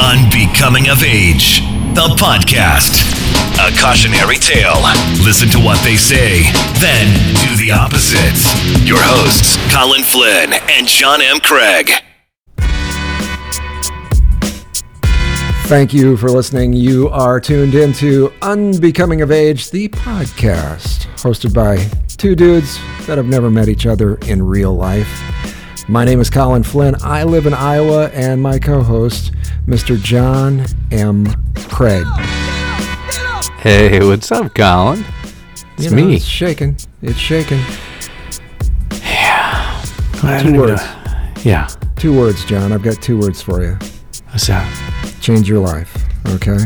Unbecoming of Age, the podcast. A cautionary tale. Listen to what they say, then do the opposite. Your hosts, Colin Flynn and John M. Craig. Thank you for listening. You are tuned into Unbecoming of Age, the podcast, hosted by two dudes that have never met each other in real life. My name is Colin Flynn. I live in Iowa, and my co host, Mr. John M. Craig. Hey, what's up, Colin? It's You know, me. It's shaking. It's shaking. I Two words. know- Yeah. Two words, John. I've got two words for you. What's that? Change your life. Okay?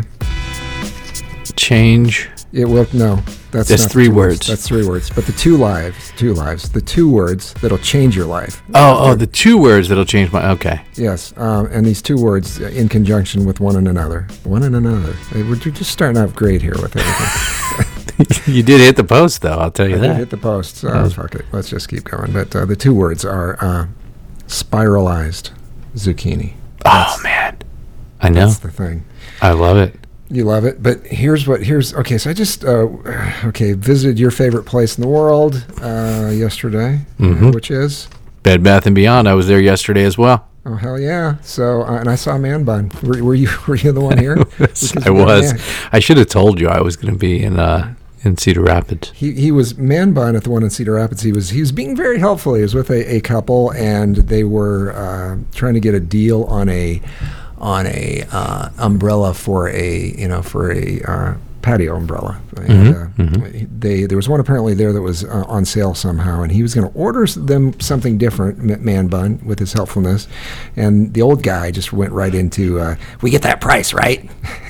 Change. It will. No, that's That's three two words. That's three words. But the two lives, two lives, the two words that'll change your life. Oh, oh, the two words that'll change my. Okay. Yes, um, and these two words uh, in conjunction with one and another. One and another. We're just starting out great here with everything. you did hit the post, though. I'll tell you I did that. hit the post. So fuck it. Let's just keep going. But uh, the two words are uh, spiralized zucchini. oh man, I know. That's the thing. I love it. You love it, but here's what here's okay. So I just uh, okay visited your favorite place in the world uh, yesterday, Mhm. which is Bed Bath and Beyond. I was there yesterday as well. oh hell yeah! So uh, and I saw Man Bun. Were, were you were you the one here? I was. man, I should have told you I was going to be in uh in Cedar Rapids. He he was Man Bun at the one in Cedar Rapids. He was he was being very helpful. He was with a, a couple and they were uh, trying to get a deal on a on a uh, umbrella for a you know for a uh, patio umbrella. And, uh, They there was one apparently there that was uh, on sale somehow, and he was going to order them something different, Man Bun, with his helpfulness, and the old guy just went right into uh, we get that price right.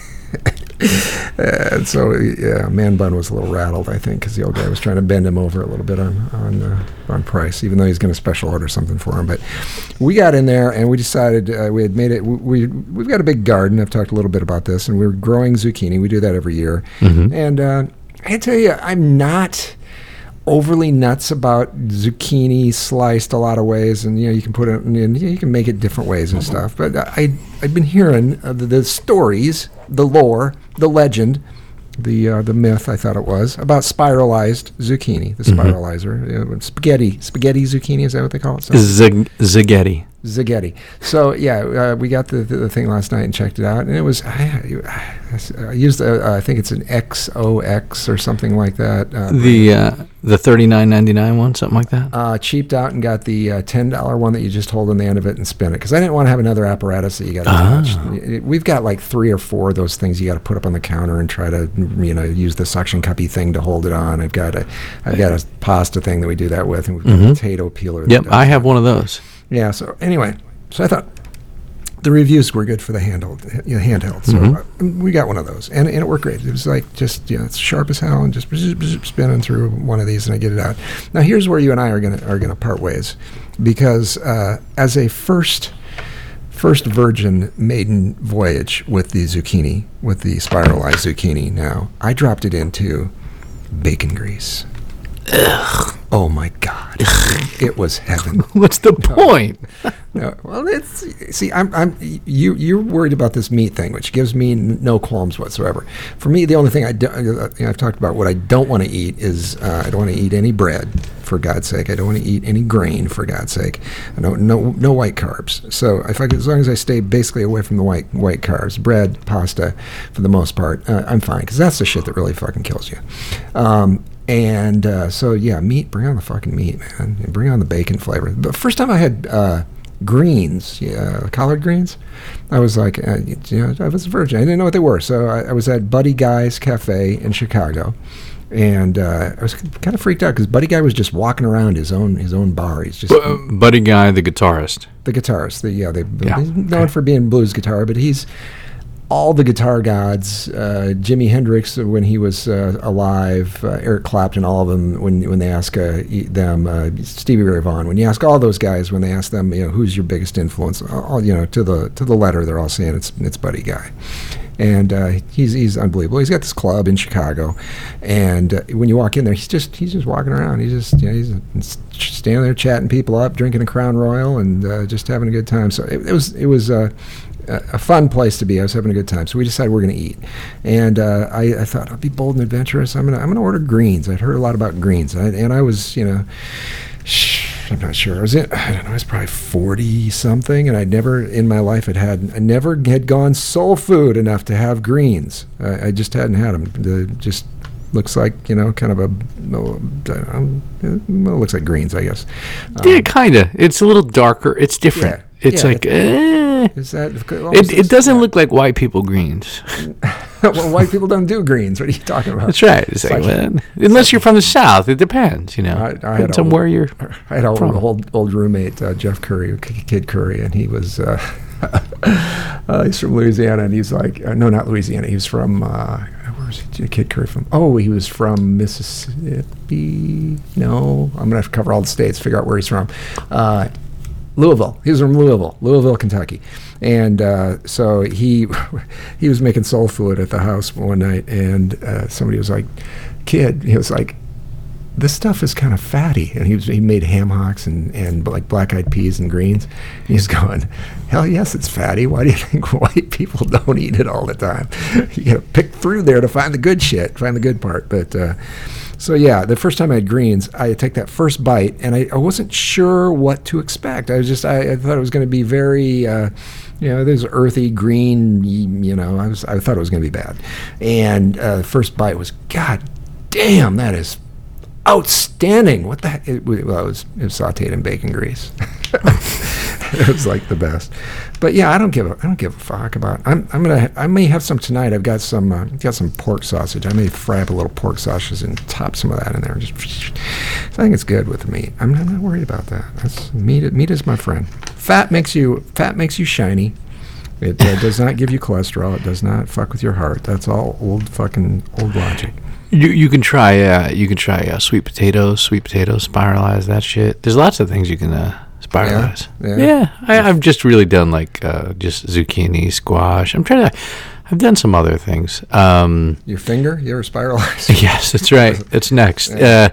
And so, yeah, Man Bun was a little rattled, I think, because the old guy was trying to bend him over a little bit on on uh, on price, even though he's going to special order something for him. But we got in there and we decided uh, we had made it. We, we we've got a big garden. I've talked a little bit about this, and we're growing zucchini. We do that every year, and uh, I tell you, I'm not overly nuts about zucchini sliced a lot of ways, and you know you can put it in, you can make it different ways and stuff. But I I've been hearing uh, the, the stories, the lore, the legend, the uh, the myth I thought it was about spiralized zucchini, the spiralizer, uh, spaghetti spaghetti zucchini is that what they call it? Zig- Zaghetti. Zaghetti. So yeah, uh, we got the, the, the thing last night and checked it out, and it was I, I used uh, I think it's an XOX or something like that. Uh, The uh, the thirty nine ninety nine one, something like that. uh, cheaped out and got the uh, ten dollar one that you just hold on the end of it and spin it because I didn't want to have another apparatus that you got to touch. We've got like three or four of those things you got to put up on the counter and try to you know use the suction cuppy thing to hold it on. I've got a I've got a pasta thing that we do that with, and we've got a potato peeler. Yep, I that. have one of those. Yeah. So anyway, so I thought the reviews were good for the handheld, you know, handheld. So uh, we got one of those, and, and it worked great. It was like just you know, it's sharp as hell, and just spinning through one of these, and I get it out. Now here's where you and I are gonna are gonna part ways, because uh, as a first first virgin maiden voyage with the zucchini, with the spiralized zucchini. Now I dropped it into bacon grease. Oh my god, it was heaven. What's the point? No, well, it's see, I'm, I'm, you, you're worried about this meat thing, which gives me n- no qualms whatsoever. For me, the only thing I do, uh, you know, I've talked about what I don't want to eat is uh, I don't want to eat any bread, for God's sake. I don't want to eat any grain, for God's sake. I don't, no, no white carbs. So if I, as long as I stay basically away from the white, white carbs, bread, pasta, for the most part, uh, I'm fine because that's the shit that really fucking kills you. Um, and uh, so yeah, meat. Bring on the fucking meat, man. And bring on the bacon flavor. The first time I had uh, greens, yeah, collard greens, I was like, uh, you know, I was a virgin. I didn't know what they were. So I, I was at Buddy Guy's Cafe in Chicago, and uh, I was kind of freaked out because Buddy Guy was just walking around his own his own bar. He's just Bu- Buddy Guy, the guitarist. the guitarist. The, yeah, they, Yeah, he's known for being blues guitar, but he's all the guitar gods. Uh, Jimi Hendrix when he was uh, alive, uh, Eric Clapton, all of them. When when they ask uh, them, uh, Stevie Ray Vaughan. When you ask all those guys, when they ask them, you know, who's your biggest influence? All you know, to the to the letter, they're all saying it's it's Buddy Guy. And uh, he's he's unbelievable. He's got this club in Chicago, and uh, when you walk in there, he's just he's just walking around. He's just you know, he's standing there chatting people up, drinking a Crown Royal, and uh, just having a good time. So it, it was it was uh, a, a fun place to be. I was having a good time, so we decided we're going to eat. And uh, I, I thought I'll be bold and adventurous. I'm gonna I'm gonna order greens. I'd heard a lot about greens, I, and I was you know. I'm not sure. I was in, I don't know. I was probably forty something, and I'd never in my life had had. I never had gone soul food enough to have greens. I, I just hadn't had them. The, just looks like you know, kind of a. Um, well, it looks like greens, I guess. yeah, kind of. It's a little darker. It's different. Yeah. It's Yeah, like eh. Is that? it, it doesn't look like white people greens. well, white people don't do greens. What are you talking about? That's right. It's like, like- well, unless you're from the south, it depends. You know, I- I had depends on a- where you're. I had an From- old, old roommate, uh, Jeff Curry, Kid Curry, and he was uh, uh, he's from Louisiana, and he's like, uh, no, not Louisiana. He was from uh, where was he? Kid Curry from? Oh, he was from Mississippi. No, I'm gonna have to cover all the states, figure out where he's from. Louisville. He was from Louisville, Louisville, Kentucky, and uh, so he he was making soul food at the house one night, and uh, somebody was like, "Kid," he was like, "This stuff is kind of fatty," and he was he made ham hocks and and like black eyed peas and greens. And he's going, "Hell yes, it's fatty. Why do you think white people don't eat it all the time? you got to pick through there to find the good shit, find the good part." But uh, so yeah, the first time I had greens, I take that first bite, and I, I wasn't sure what to expect. I was just I, I thought it was going to be very, uh, you know, there's earthy green. You know, I was I thought it was going to be bad, and uh, the first bite was God damn, that is outstanding. What the heck? It, well, it was, it was sautéed in bacon grease. it was like the best. But yeah, I don't give a I don't give a fuck about. I'm I'm gonna I may have some tonight. I've got some uh, got some pork sausage. I may fry up a little pork sausage and top some of that in there. Just I think it's good with meat. I'm not, not worried about that. That's meat. Meat is my friend. Fat makes you fat makes you shiny. It uh, does not give you cholesterol. It does not fuck with your heart. That's all old fucking old logic. You you can try uh, you can try uh, sweet potatoes, sweet potatoes, spiralize that shit. There's lots of things you can uh, spiralize. Yeah? Yeah, I, I've just really done like uh, just zucchini, squash. I'm trying to. I've done some other things. Um, Your finger? You ever spiralize? yes, that's right. It's next. Uh,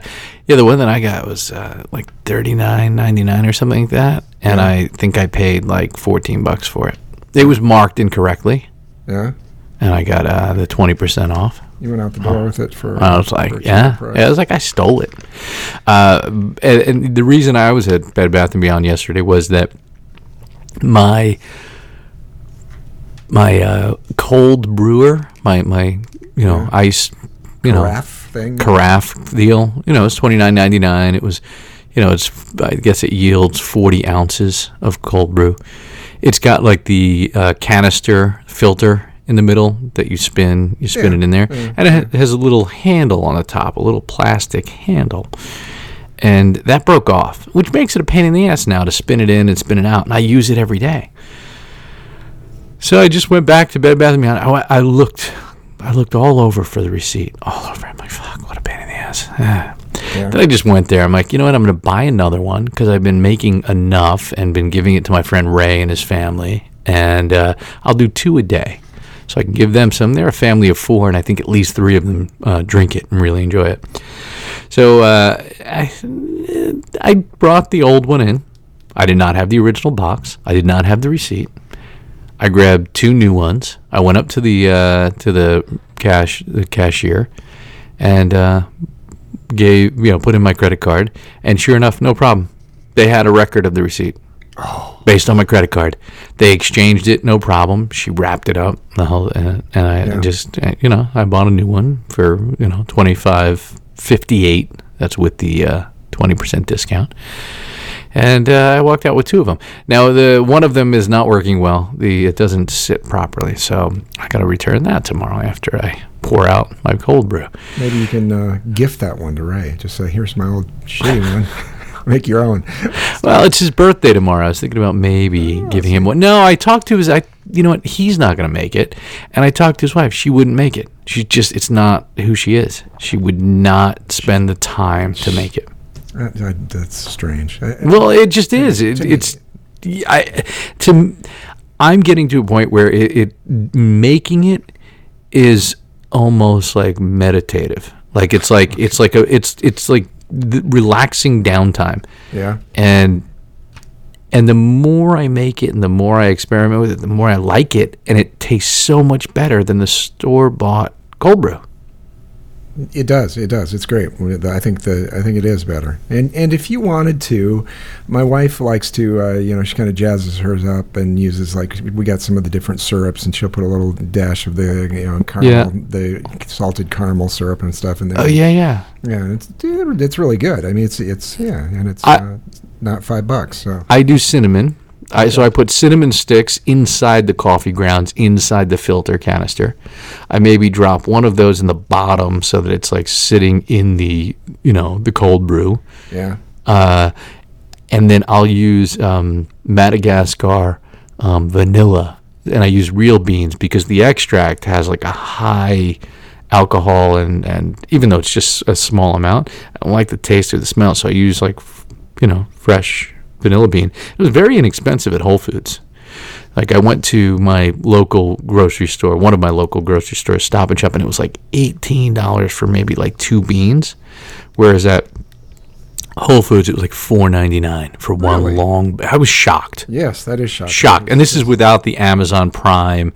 yeah, the one that I got was uh, like thirty nine ninety nine or something like that, and Yeah. I think I paid like fourteen bucks for it. It was marked incorrectly, yeah. and I got uh, the twenty percent off. You went out the door with it for. I was like, for a cheap yeah, yeah. I was like, I stole it. Uh, and, and the reason I was at Bed Bath and Beyond yesterday was that my my uh, cold brewer, my my you know ice, you know Carafe thing. carafe deal. You know, it's twenty nine ninety nine. It was, you know, it's I guess it yields forty ounces of cold brew. It's got like the uh, canister filter in the middle that you spin. You spin Yeah, it in there, yeah, and it has a little handle on the top, a little plastic handle. And that broke off, which makes it a pain in the ass now to spin it in and spin it out. And I use it every day. So I just went back to Bed Bath and Beyond. I, I looked, I looked all over for the receipt, all over. I'm like, fuck, what a pain in the ass. Yeah. Then I just went there. I'm like, you know what? I'm going to buy another one because I've been making enough and been giving it to my friend Ray and his family, and uh, I'll do two a day, so I can give them some. They're a family of four, and I think at least three of them uh, drink it and really enjoy it. So uh, I, I brought the old one in. I did not have the original box. I did not have the receipt. I grabbed two new ones. I went up to the uh, to the cash the cashier, and uh, gave you know put in my credit card. And sure enough, no problem. They had a record of the receipt based on my credit card. They exchanged it, no problem. She wrapped it up, the whole, uh, and I Yeah. just uh, you know I bought a new one for you know twenty five fifty eight. That's with the uh, twenty percent discount and uh, I walked out with two of them. Now the one of them is not working well. The it doesn't sit properly, so I got to return that tomorrow after I pour out my cold brew. Maybe you can uh, gift that one to Ray. Just say, "Here's my old shitty one. Make your own." Well, it's his birthday tomorrow. I was thinking about maybe oh, giving him one. No, I talked to his. I you know what? He's not going to make it, and I talked to his wife. She wouldn't make it. She just it's not who she is. She would not spend the time to make it. That, that, that's strange. I- I- Well, it just is. It, it's I to I'm getting to a point where it, it making it is almost like meditative. Like it's like it's like a it's it's like relaxing downtime. yeah. And And the more I make it and the more I experiment with it, the more I like it. And it tastes so much better than the store bought cold brew. It does. It does. It's great. I think the I think it is better. And and if you wanted to, my wife likes to. Uh, you know, she kind of jazzes hers up and uses like we got some of the different syrups, and she'll put a little dash of the you know caramel, Yeah. the salted caramel syrup and stuff in there. Oh yeah, yeah. yeah. It's it's really good. I mean, it's it's yeah, and it's I- uh, not five bucks. So I do cinnamon. I, so I put cinnamon sticks inside the coffee grounds, inside the filter canister. I maybe drop one of those in the bottom so that it's like sitting in the you know the cold brew, yeah, uh, and then I'll use um, Madagascar um, vanilla, and I use real beans because the extract has like a high alcohol and and even though it's just a small amount, I don't like the taste or the smell, so I use like f- you know fresh vanilla bean. It was very inexpensive at Whole Foods. Like I went to my local grocery store, one of my local grocery stores, Stop and Shop, and it was like eighteen dollars for maybe like two beans, whereas at Whole Foods it was like four ninety nine for one Really? long. I was shocked, yes, that is shocking. shocked, and this is without the Amazon Prime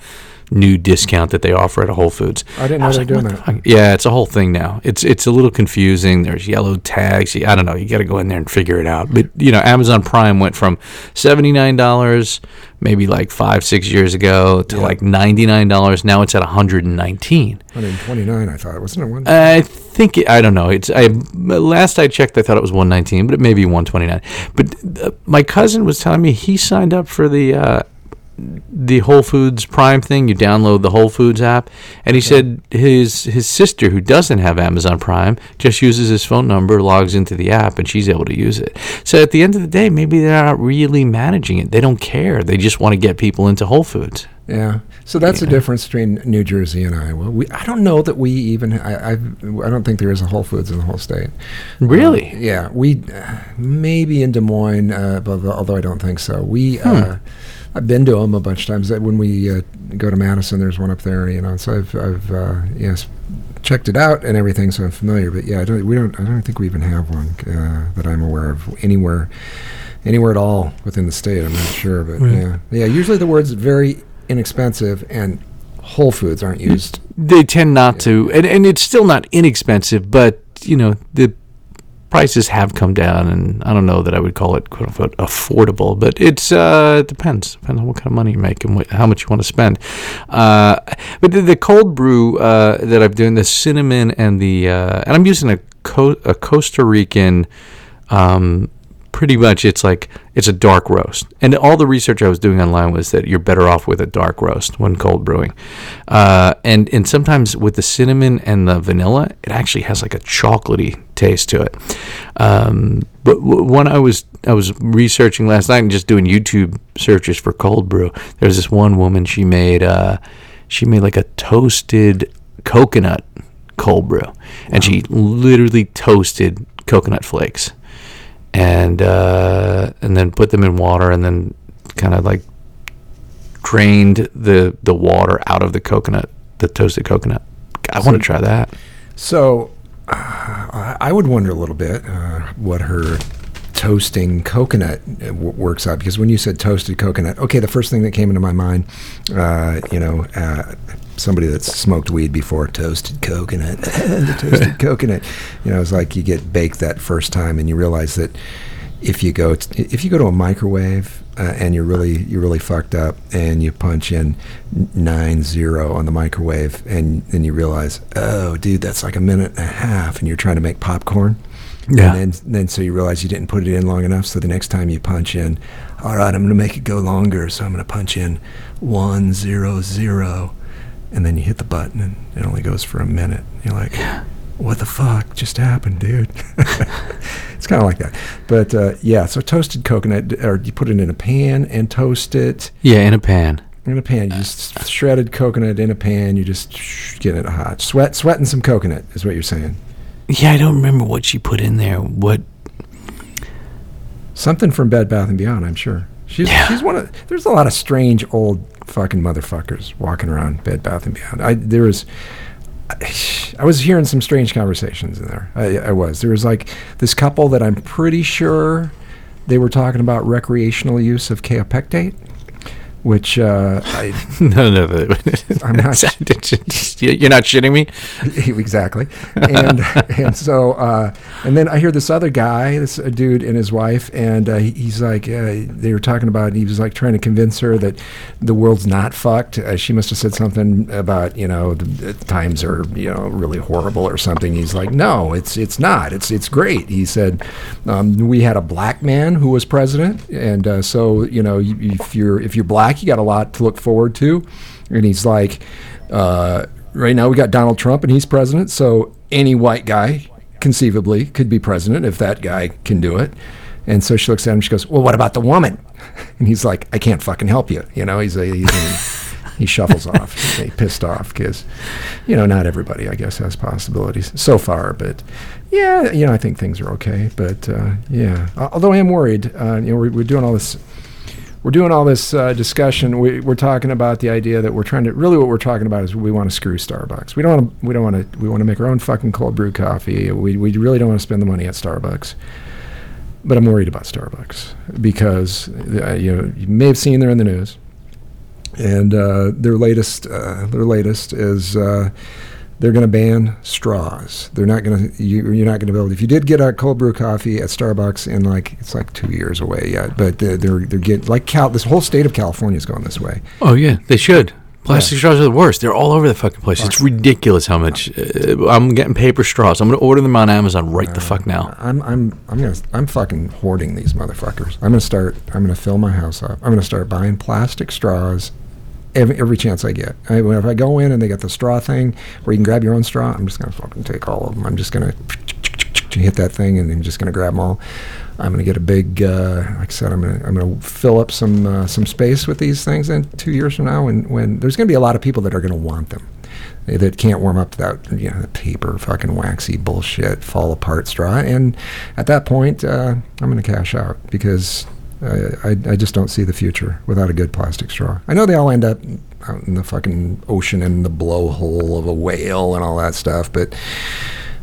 new discount that they offer at a Whole Foods. I didn't know was they were like, doing that." fuck?" Yeah, it's a whole thing now. It's it's a little confusing. There's yellow tags. I don't know. You got to go in there and figure it out. But you know, Amazon Prime went from seventy nine dollars maybe like five six years ago to Yeah. like ninety nine dollars. Now it's at one hundred and nineteen. 129, I thought, wasn't it? One? I think it, I don't know. It's I last I checked, I thought it was one nineteen, but it may be one twenty nine. But uh, my cousin was telling me he signed up for the uh, the Whole Foods Prime thing. You download the Whole Foods app, and he said his his sister, who doesn't have Amazon Prime, just uses his phone number, logs into the app, and she's able to use it. So at the end of the day, maybe they're not really managing it. They don't care. They just want to get people into Whole Foods. Yeah. So that's the difference between New Jersey and Iowa. We, I don't know that we even. I, I've, I don't think there is a Whole Foods in the whole state. Really? Uh, yeah. We uh, maybe in Des Moines, uh, but, although I don't think so. We. Uh, I've been to them a bunch of times. When we uh, go to Madison, there's one up there. You know, so I've, I've uh, yes, checked it out and everything. So I'm familiar. But yeah, I don't, we don't. I don't think we even have one uh, that I'm aware of anywhere. Anywhere at all within the state, I'm not sure, but yeah, yeah. Usually the word's very inexpensive, and Whole Foods aren't used. They tend not to, and, and it's still not inexpensive, but you know the prices have come down, and I don't know that I would call it quote unquote affordable, but it's uh, it depends depends on what kind of money you make and what, how much you want to spend. Uh, but the, the cold brew uh, that I'm doing, the cinnamon and the uh, and I'm using a, Co- a Costa Rican. Um, pretty much it's like it's a dark roast. And all the research i was doing online was that you're better off with a dark roast when cold brewing. Uh, and and sometimes with the cinnamon and the vanilla it actually has like a chocolatey taste to it. Um, but w- when i was i was researching last night and just doing youtube searches for cold brew there's this one woman she made uh, she made like a toasted coconut cold brew. And she literally toasted coconut flakes and uh, and then put them in water and then kind of like drained the the water out of the coconut, the toasted coconut. I want to try that. So uh, I I would wonder a little bit uh, what her toasting coconut uh, w- works out because when you said toasted coconut, okay, the first thing that came into my mind, uh, you know, uh, somebody that's smoked weed before, toasted coconut, the toasted coconut, you know, it's like you get baked that first time and you realize that if you go t- if you go to a microwave uh, and you're really you're really fucked up and you punch in nine zero on the microwave and then you realize oh dude that's like a minute and a half and you're trying to make popcorn. Yeah. and then, then so you realize you didn't put it in long enough. So the next time you punch in all right i'm going to make it go longer. So i'm going to punch in one zero zero and then you hit the button and it only goes for a minute. You're like what the fuck just happened dude? It's kind of like that. But uh, yeah so toasted coconut or you put it in a pan and toast it. Yeah, in a pan. in a pan. You just shredded coconut in a pan. You just get it hot. Sweat sweating some coconut is what you're saying. Yeah, I don't remember what she put in there. What? something from bed bath and beyond i'm sure. She's, Yeah. she's one of there's a lot of strange old fucking motherfuckers walking around bed bath and beyond i there was I was hearing some strange conversations in there. I, I was. There was like this couple that I'm pretty sure they were talking about recreational use of kaopectate, which uh, I, no, no, no. I'm not- You're not shitting me. exactly. And and so uh, and then I hear this other guy, this uh, dude and his wife, and uh, he's like, uh, they were talking about. He was like trying to convince her that the world's not fucked. Uh, she must have said something about you know the, the times are you know really horrible or something. He's like, no, it's it's not. It's it's great. He said, um, we had a black man who was president, and uh, so you know if you're if you're black, you got a lot to look forward to. And he's like. Uh, right now we got Donald Trump and he's president, so any white guy conceivably could be president if that guy can do it. And so she looks at him. She goes, "Well, what about the woman?" And he's like, "I can't fucking help you." You know, he's a, he's a he shuffles off. He's pissed off because, you know, not everybody I guess has possibilities so far. But yeah, you know, I think things are okay. But uh, yeah, although I am worried. Uh, you know, we're, we're doing all this we're doing all this uh, discussion. We, we're talking about the idea that we're trying to really what we're talking about is we want to screw Starbucks. We don't want to. We don't want to. We want to make our own fucking cold brew coffee. We we really don't want to spend the money at Starbucks. But I'm worried about Starbucks because uh, you know you may have seen they're in the news, and uh, their latest uh, their latest is. Uh, they're going to ban straws. They're not going to. You, you're not going to be able. If you did get a cold brew coffee at Starbucks in like it's like two years away yet, but they're they're, they're getting like Cal. This whole state of California is going this way. Oh yeah, they should. Plastic straws are the worst. They're all over the fucking place. It's ridiculous how much. Uh, I'm getting paper straws. I'm gonna order them on Amazon right the fuck now. I'm I'm I'm gonna I'm fucking hoarding these motherfuckers. I'm gonna start. I'm gonna fill my house up. I'm gonna start buying plastic straws. Every, every chance I get. I, if I go in and they got the straw thing where you can grab your own straw, I'm just gonna fucking take all of them. I'm just gonna hit that thing and I'm just gonna grab them all. I'm gonna get a big, uh, like I said, I'm gonna I'm gonna fill up some uh, some space with these things. And two years from now, when when there's gonna be a lot of people that are gonna want them, that can't warm up to that you know the paper fucking waxy bullshit fall apart straw. And at that point, uh, I'm gonna cash out because. I, I, I just don't see the future without a good plastic straw. I know they all end up out in the fucking ocean in the blowhole of a whale and all that stuff, but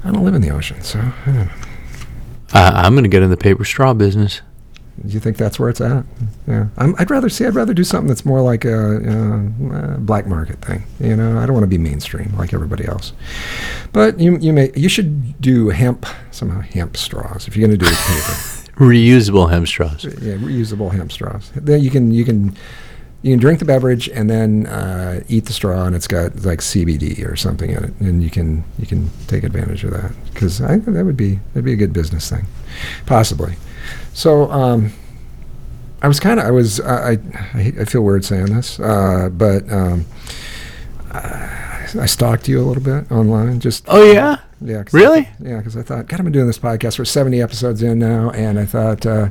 I don't live in the ocean, so I don't know. Uh, I'm gonna get in the paper straw business. Do you think that's where it's at? Yeah, I'm, I'd rather see. I'd rather do something that's more like a, uh black market thing. You know, I don't want to be mainstream like everybody else. But you you may you should do hemp somehow hemp straws if you're going to do paper. Reusable hemp straws. yeah, reusable hemp straws. You can you can you can drink the beverage and then uh, eat the straw, and it's got like CBD or something in it, and you can you can take advantage of that because I that would be that'd be a good business thing, possibly. So um, I was kind of I was I, I I feel weird saying this, uh, but um, I, I stalked you a little bit online. Just Oh yeah. yeah, 'cause Really? I, yeah, because I thought, God, I've been doing this podcast. We're 70 episodes in now, and I thought, uh,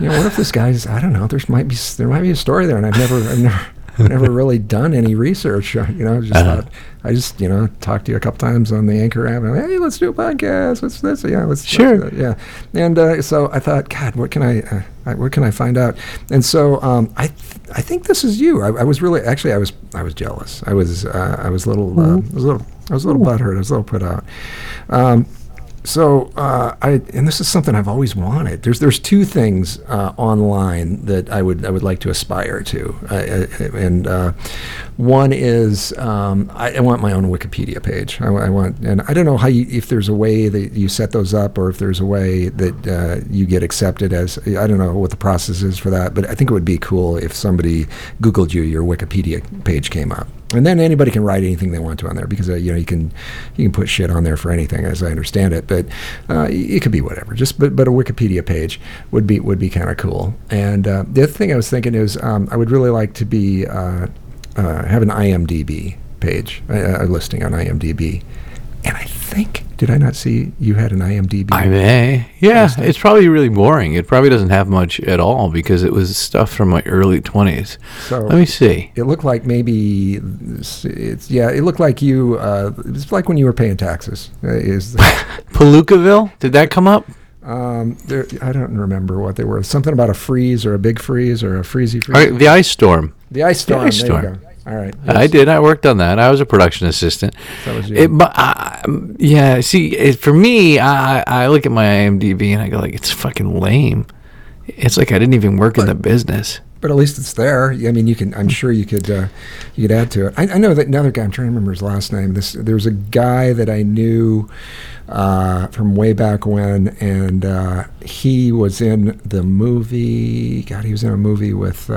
you know, what if this guy's? I don't know. There might be there might be a story there, and I've never I've never I've never really done any research. You know, just Uh-huh. thought I just you know talked to you a couple times on the Anchor app. And, hey, let's do a podcast. Let's let's yeah let's let's Sure. yeah. And uh, so I thought, God, what can I, uh, what can I find out? And so um, I th- I think this is you. I, I was really actually I was I was jealous. I was uh, I was a little uh, I was a little I was a little butthurt. I was a little put out. Um, so uh, I and this is something I've always wanted. There's there's two things uh, online that I would I would like to aspire to, uh, uh, and uh, one is um, I, I want my own Wikipedia page. I, I want, and I don't know how you, if there's a way that you set those up, or if there's a way that uh, you get accepted as. I don't know what the process is for that, but I think it would be cool if somebody Googled you, your Wikipedia page came up and then anybody can write anything they want to on there because uh, you know you can you can put shit on there for anything as I understand it. But uh, it could be whatever. Just but, but a Wikipedia page would be would be kind of cool. And uh, the other thing I was thinking is um, I would really like to be uh, uh, have an IMDb page a, a listing on IMDb and I think did I not see you had an IMDb I may. Yeah, it's probably really boring. It probably doesn't have much at all because it was stuff from my early 20s. so Let me see. it looked like maybe it's, it's yeah it looked like you uh, it's like when you were paying taxes uh, is Palookaville? Did that come up? Um, there, I don't remember what they were. Something about a freeze or a big freeze or a freezy freeze. Right, the ice storm. the ice storm. ice there you storm. All right. I did. I worked on that. I was a production assistant. That was you. It, but I, yeah, see, it, for me, I, I look at my IMDb and I go like, it's fucking lame. It's like I didn't even work in the business. but at least it's there. I mean, you can. I'm sure you could. Uh, you could add to it. I, I know that another guy. I'm trying to remember his last name. This there was a guy that I knew uh, from way back when, and uh, he was in the movie. God, he was in a movie with.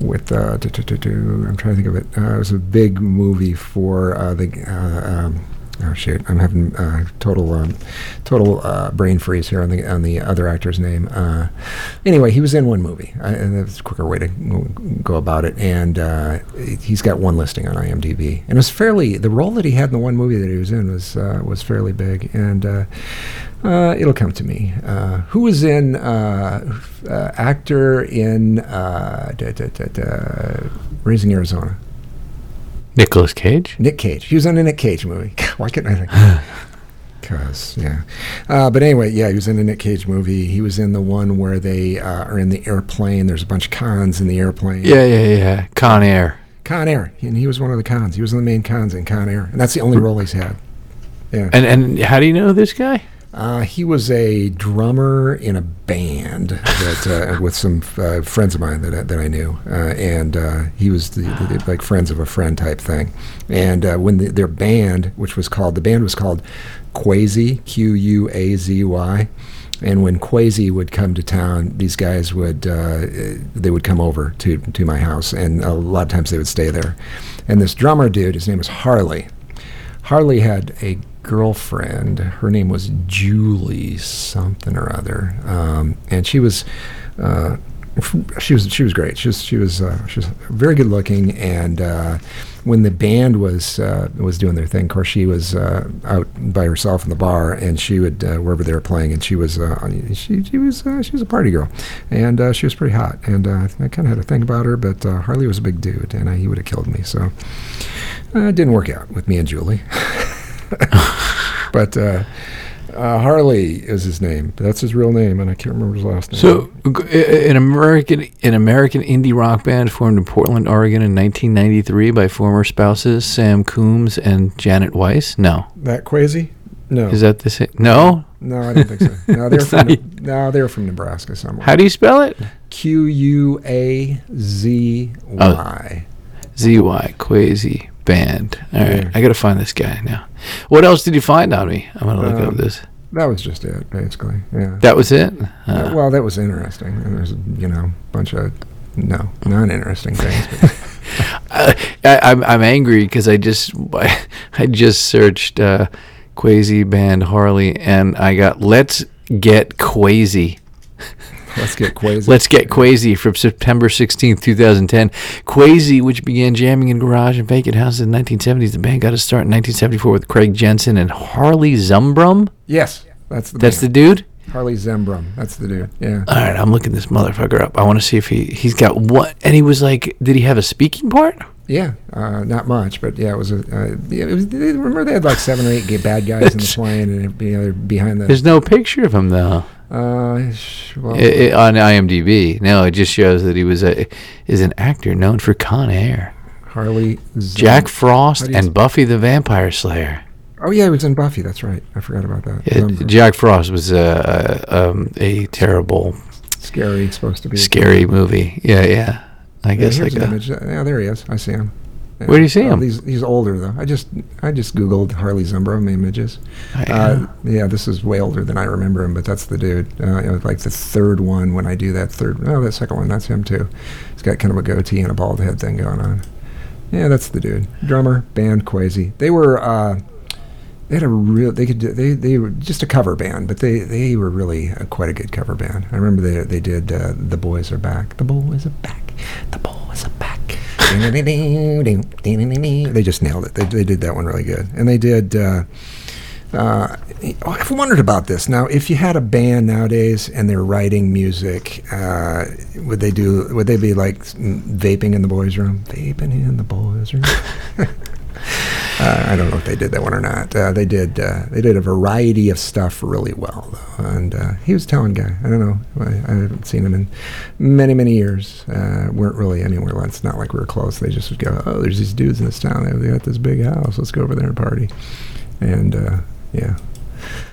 With uh, I'm trying to think of it. Uh, it was a big movie for uh, the. Uh, um, oh shoot! I'm having uh, total um, total uh, brain freeze here on the on the other actor's name. Uh, anyway, he was in one movie, uh, and that's a quicker way to go, about it. And uh, he's got one listing on IMDb, and it was fairly. The role that he had in the one movie that he was in was uh, was fairly big, and. It'll come to me. Who was in actor in da, da, da, Raising Arizona? Nicolas Cage. Nick Cage. He was in a Nick Cage movie. Why couldn't I think? Because yeah, uh, but anyway, yeah, he was in a Nick Cage movie. He was in the one where they uh, are in the airplane. There's a bunch of cons in the airplane. Yeah, yeah, yeah. Con Air. Con Air, and he was one of the cons. He was one of the main cons in Con Air, and that's the only role he's had. Yeah, And and how do you know this guy? Uh, he was a drummer in a band that uh, with some uh, friends of mine that I, that I knew, uh, and uh, he was the, the, like friends of a friend type thing. And uh, when the, their band, which was called the band was called Quazy Q U A Z Y. And when Quazy would come to town, these guys would uh, they would come over to to my house, and a lot of times they would stay there. And this drummer dude, his name was Harley. Harley had a girlfriend. Her name was Julie something or other, um, and she was. Uh, she was she was great. She was she was uh, she was very good looking, and uh, when the band was uh, was doing their thing, of course she was uh, out by herself in the bar, and she would uh, wherever they were playing, and she was uh, she she was she was a party girl, and she was pretty hot, and I kind of had a thing about her, but Harley was a big dude, and he would have killed me, so it didn't work out with me and Julie. but uh, uh, Harley is his name. That's his real name, and I can't remember his last name. So, an American an American indie rock band formed in Portland, Oregon, in 1993 by former spouses Sam Coomes and Janet Weiss. No, that crazy. No, is that the same? No. no, I don't think so. No, they're from not- no, they're from Nebraska somewhere. How do you spell it? Q U A Z Y. Z Y Quazy Band. All right, Yeah. I got to find this guy now. What else did you find on me? I'm gonna look Um, up this. That was just it, basically. Yeah. That was it. Uh, Uh, well, that was interesting. And there's you know a bunch of no non-interesting things. I, I'm I'm angry because I just I just searched uh, Quazy Band Harley and I got Let's Get Quazy. Let's get crazy. Let's Get Quazy from September 16th, 2010. Quazy, which began jamming in garage and vacant houses in the 1970s, the band got a start in 1974 with Craig Jensen and Harley Zumbrum. Yes, that's the That's the dude. Harley Zumbrum. That's the dude. Yeah. All right, I'm looking this motherfucker up. I want to see if he he's got what. And he was like, did he have a speaking part? Yeah, uh, not much, but yeah, it was a. Uh, it was. They, remember, they had like seven or eight bad guys in the plane, and you know, they're behind the. There's no picture of him though. Uh, well, I- I- on IMDb. No, it just shows that he was a is an actor known for Con Air, Harley. Jack Frost, How do you and s- Buffy the Vampire Slayer. Oh yeah, he was in Buffy. That's right. I forgot about that. Zumbrum. Jack Frost was a um, a terrible, Scary, supposed to be. scary movie. Yeah, yeah. I Yeah, guess like an a, image. Yeah, there he is. I see him. Yeah. Where do you see Oh, him? He's, he's older though. I just I just googled Harley Zumbrum images. I- Uh, yeah, this is way older than I remember him, but that's the dude. Uh, it was like the third one when I do that third. Oh, that second one, that's him too. He's got kind of a goatee and a bald head thing going on. Yeah, that's the dude. Drummer, band, Quazy. They were. Uh, they had a real. They could. do- They they were just a cover band, but they they were really uh quite a good cover band. I remember they they did. Uh, the boys are back. The boys are back. The boys are back. they just nailed it. They, they did that one really good, and they did. Uh, uh, I've wondered about this. Now, if you had a band nowadays and they're writing music, uh, would they do? Would they be like mm, vaping in the boys' room? Vaping in the boys' room. uh, I don't know if they did that one or not. Uh, they did. Uh, they did a variety of stuff really well, though. And uh, he was a talented guy. I don't know. I, I haven't seen him in many, many years. Uh, weren't really anywhere. It's not like we were close. They just would go, "Oh, there's these dudes in this town. They got this big house. Let's go over there and party." And uh, yeah,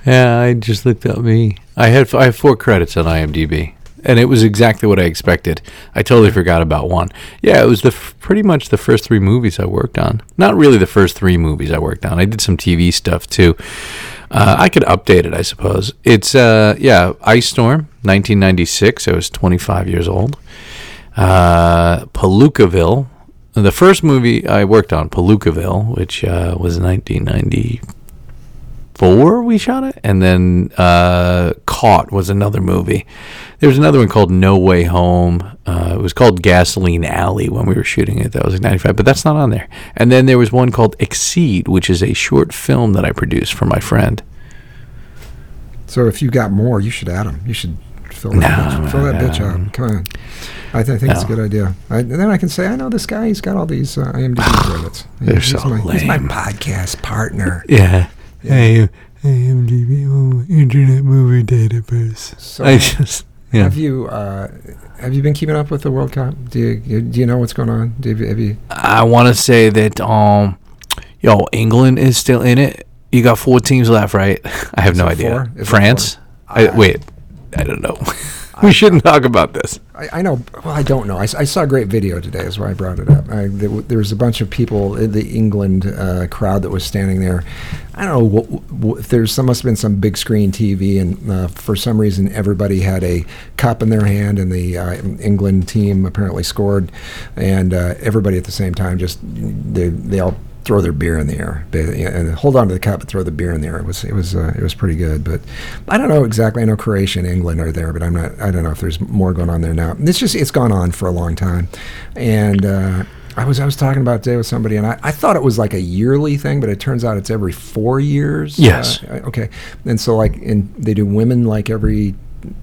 yeah. I just looked up me. I had I have four credits on IMDb, and it was exactly what I expected. I totally forgot about one. Yeah, it was the f- pretty much the first three movies I worked on. Not really the first three movies I worked on. I did some TV stuff too. Uh, I could update it, I suppose. It's uh, yeah, Ice Storm, 1996. I was 25 years old. Uh, Palookaville. The first movie I worked on, Palookaville, which uh, was 1994, we shot it. And then uh, Caught was another movie. There was another one called No Way Home. Uh, it was called Gasoline Alley when we were shooting it. That was like 95, but that's not on there. And then there was one called Exceed, which is a short film that I produced for my friend. So if you got more, you should add them. You should fill that, No, bitch, fill that no. bitch out. Come on. I, th- I think it's a good idea. I, and then I can say, I know this guy. He's got all these uh, IMDb credits. They're he's, so my, he's my podcast partner. Yeah. Hey, IMDb oh, Internet Movie Database. So I just yeah. have you uh, have you been keeping up with the World Cup? Do you, you do you know what's going on? Do you, have you I want to say that um, yo, England is still in it. You got four teams left, right? I have Is no idea. four? Is France? I, I- wait, I don't know. we shouldn't talk about this. I, I know. Well, I don't know. I saw a great video today. Is why I brought it up. I, there, there was a bunch of people in the England uh, crowd that was standing there. I don't know what, what, there's. Some must have been some big screen TV, and uh, for some reason, everybody had a cup in their hand, and the uh, England team apparently scored, and uh, everybody at the same time just they they all throw their beer in the air and hold on to the cup and throw the beer in the air. It was it was uh, it was pretty good, but I don't know exactly. I know Croatia and England are there, but I'm not. I don't know if there's more going on there now. It's just it's gone on for a long time, and. Uh, I was I was talking about today with somebody, and I, I thought it was like a yearly thing, but it turns out it's every four years. Yes. Uh, okay. And so like, and they do women like every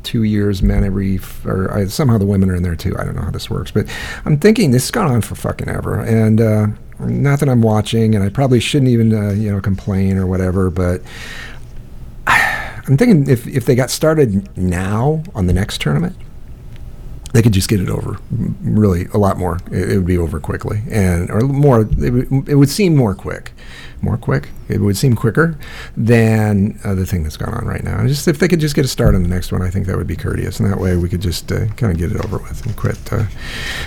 two years, men every, f- or I, somehow the women are in there too. I don't know how this works, but I'm thinking this has gone on for fucking ever, and uh, not that I'm watching, and I probably shouldn't even uh, you know complain or whatever, but. I'm thinking if, if they got started now on the next tournament, they could just get it over really a lot more. It, it would be over quickly and or more. It would, it would seem more quick, more quick. It would seem quicker than uh, the thing that's going on right now. And just if they could just get a start on the next one, I think that would be courteous, and that way we could just uh, kind of get it over with and quit uh,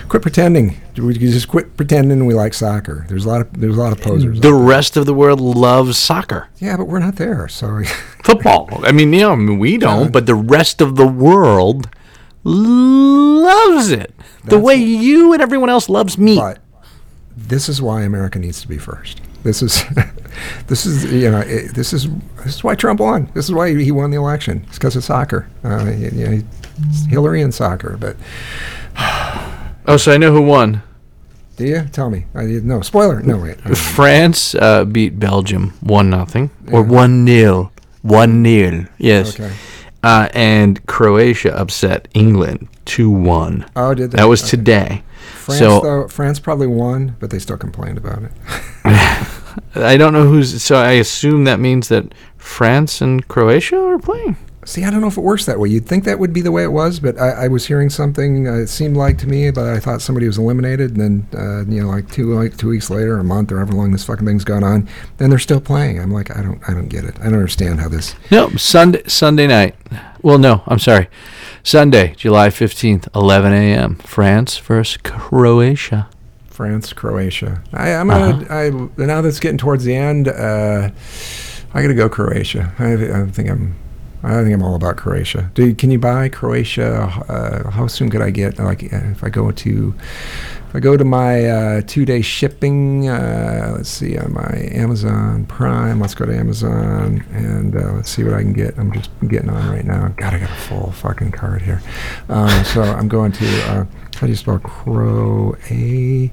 quit pretending. We could just quit pretending we like soccer. There's a lot of there's a lot of posers. The rest of the world loves soccer, yeah, but we're not there. So football. I mean, know, I mean, we don't, Yeah. but the rest of the world loves it the That's- way you and everyone else loves meat. But this is why America needs to be first. This is, this is you know, it, this is this is why Trump won. This is why he won the election. It's because of soccer. Uh, you know, Hillary and soccer. But oh, so I know who won. do you tell me? I didn't know. Spoiler. No wait. I. France uh, beat Belgium one nothing or one nil, one nil. Yes, Okay. Uh, and Croatia upset England two one. Oh, did they? That was Okay. today. France so though. France probably won, but they still complained about it. I don't know who's. So I assume that means that France and Croatia are playing. See, I don't know if it works that way. You'd think that would be the way it was, but I, I was hearing something. Uh, it seemed like to me, but I thought somebody was eliminated, and then uh, you know, like two like two weeks later, a month, or however long this fucking thing's gone on, then they're still playing. I'm like, I don't, I don't get it. I don't understand how this. No, Sunday Sunday night. Well, no, I'm sorry. Sunday, July 15th, 11 a.m. France versus Croatia. France, Croatia. I, I'm gonna. I now that's getting towards the end. Uh, I got to go Croatia. I, I think I'm. I think I'm all about Croatia. Do you- can you buy Croatia? Uh, how soon could I get? Like, uh, if I go to, if I go to my uh, two-day shipping. Uh, let's see on my Amazon Prime. Let's go to Amazon and uh, let's see what I can get. I'm just getting on right now. God, I got a full fucking card here. Um, so I'm going to. Uh, how do you spell Croatia?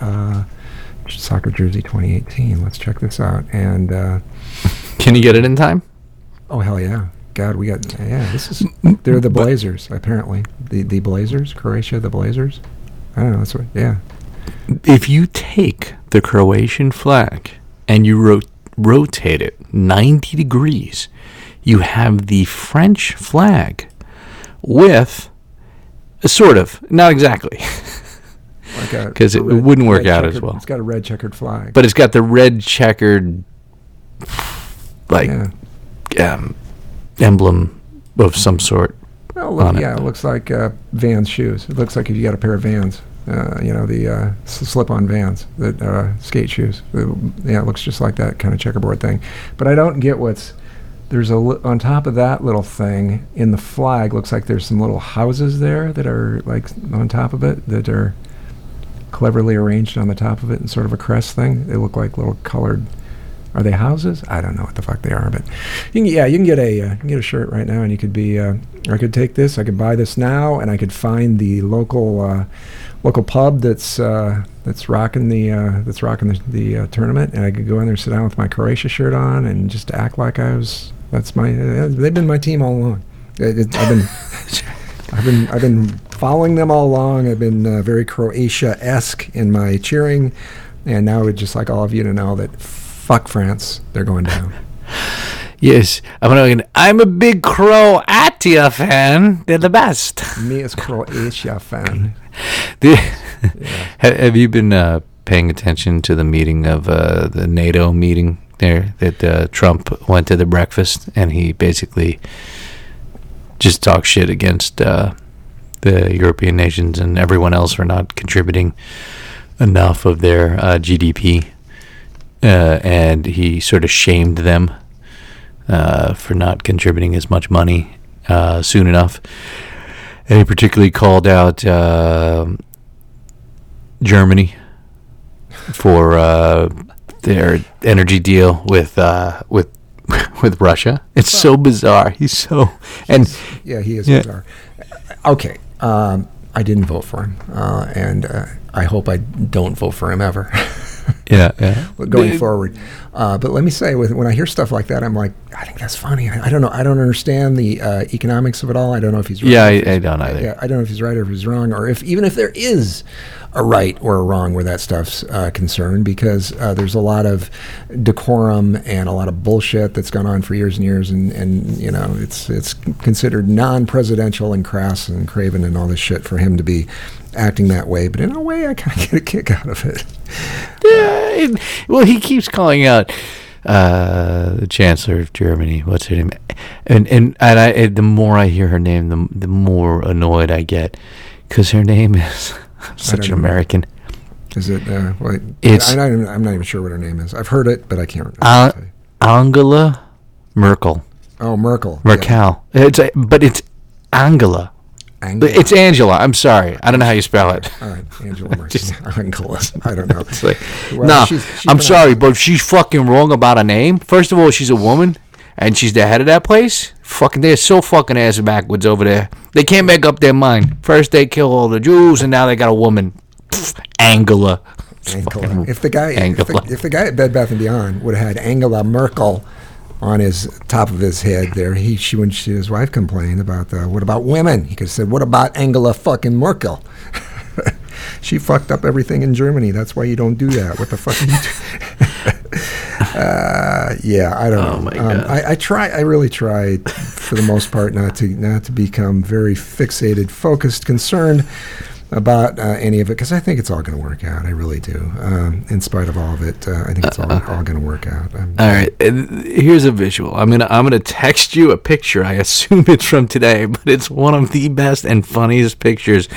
uh, soccer jersey 2018. Let's check this out. And uh, Can you get it in time? Oh hell yeah, God, we got yeah. This is they're the Blazers apparently. The the Blazers, Croatia, the Blazers. I don't know. That's what. Yeah. If you take the Croatian flag and you ro- rotate it 90 degrees, you have the French flag with sort of, not exactly, Like a 'Cause a it wouldn't work out as well. It's got a red checkered flag. but it's got the red checkered like yeah. Um, emblem of some sort Well, look, on it. yeah, it looks like uh, Vans shoes. It looks like if you got a pair of Vans, uh, you know, the uh, slip-on Vans, that uh, skate shoes. Uh, yeah, it looks just like that kind of checkerboard thing. But I don't get what's there's a li- on top of that little thing in the flag. Looks like there's some little houses there that are like on top of it that are cleverly arranged on the top of it in sort of a crest thing. They look like little colored. Are they houses? I don't know what the fuck they are, but you can, yeah, you can get a uh, you can get a shirt right now, and you could be. Uh, I could take this. I could buy this now, and I could find the local uh, local pub that's uh, that's rocking the uh, that's rocking the, the uh, tournament, and I could go in there, sit down with my Croatia shirt on, and just act like I was. That's my. Uh, they've been my team all along. It, it, I've been. I've been I've been following them all along. I've been uh, very Croatia-esque in my cheering, and now it's just like all of you to know that fuck France, they're going down. Yes, I'm gonna. I'm a big Croatia fan. They're the best. Me as Croatia fan. The- Ha- Have you been uh, paying attention to the meeting of uh, the NATO meeting there that uh, Trump went to the breakfast and he basically just talked shit against uh, the European nations and everyone else for not contributing enough of their uh, GDP, uh, and he sort of shamed them uh, for not contributing as much money uh, soon enough. And he particularly called out uh, Germany for uh, their energy deal with uh, with with Russia. It's so bizarre. He's so and Yeah, he is Yeah. bizarre. Okay, um, I didn't vote for him, uh, and uh, I hope I don't vote for him ever. yeah, yeah. going The- forward. Uh, but let me say, with, when I hear stuff like that, I'm like, I think that's funny. I, I don't know. I don't understand the uh, economics of it all. I don't know if he's right. Yeah, I, he's- I don't either. Yeah, I don't know if he's right or if he's wrong, or if even if there is a right or a wrong where that stuff's uh, concerned, because uh, there's a lot of decorum and a lot of bullshit that's gone on for years and years, and, and you know it's it's considered non-presidential and crass and craven and all this shit for him to be acting that way. But in a way, I kind of get a kick out of it. Yeah, it- well, he keeps calling out uh, the Chancellor of Germany. What's her name? And and and I, and the more I hear her name, the the more annoyed I get because her name is such an know. American. Is it? Uh, what, It's- I, I'm, not even, I'm not even sure what her name is. I've heard it, but I can't. remember. Uh, Angela Merkel. oh, Merkel. Yeah. Merkel. It's a, but it's Angela. Angela. It's Angela. I'm sorry. I don't know how you spell it. All right, Angela Merkel. Angela. I don't know. It's like, Well, nah, she's- she's I'm sorry, on- but if she's fucking wrong about a name, first of all, she's a woman, and she's the head of that place. Fucking, they're so fucking ass backwards over there. They can't make up their mind. First they kill all the Jews, and now they got a woman. Pfft, Angela. Angela. If the guy, if the, if the guy at Bed Bath and Beyond would have had Angela Merkel on his top of his head there, he she when she, his wife complained about the what about women, he could have said, "What about Angela fucking Merkel?" she fucked up everything in Germany. That's why you don't do that. What the fuck are you doing? uh, yeah, I don't Oh, know. my Um, I, I try. I really try, for the most part, not to not to become very fixated, focused, concerned about uh, any of it because I think it's all going to work out. I really do. Um, in spite of all of it, uh, I think it's all, all going to work out. I'm, All right, here's a visual. I'm gonna I'm gonna text you a picture. I assume it's from today, but it's one of the best and funniest pictures.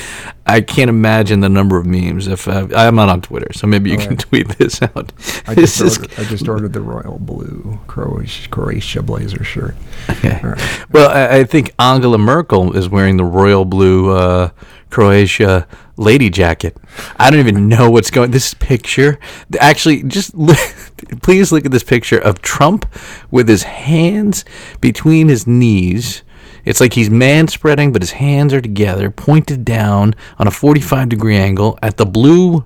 I can't imagine the number of memes. If uh, I'm not on Twitter, so maybe you can tweet this out. I This just, is- ordered, I just ordered the royal blue Croatia, Croatia blazer shirt. Okay. Right. Well, I, I think Angela Merkel is wearing the royal blue uh, Croatia lady jacket. I don't even know what's going. This picture, actually, just please look at this picture of Trump with his hands between his knees. It's like he's man spreading, but his hands are together, pointed down on a 45 degree angle at the blue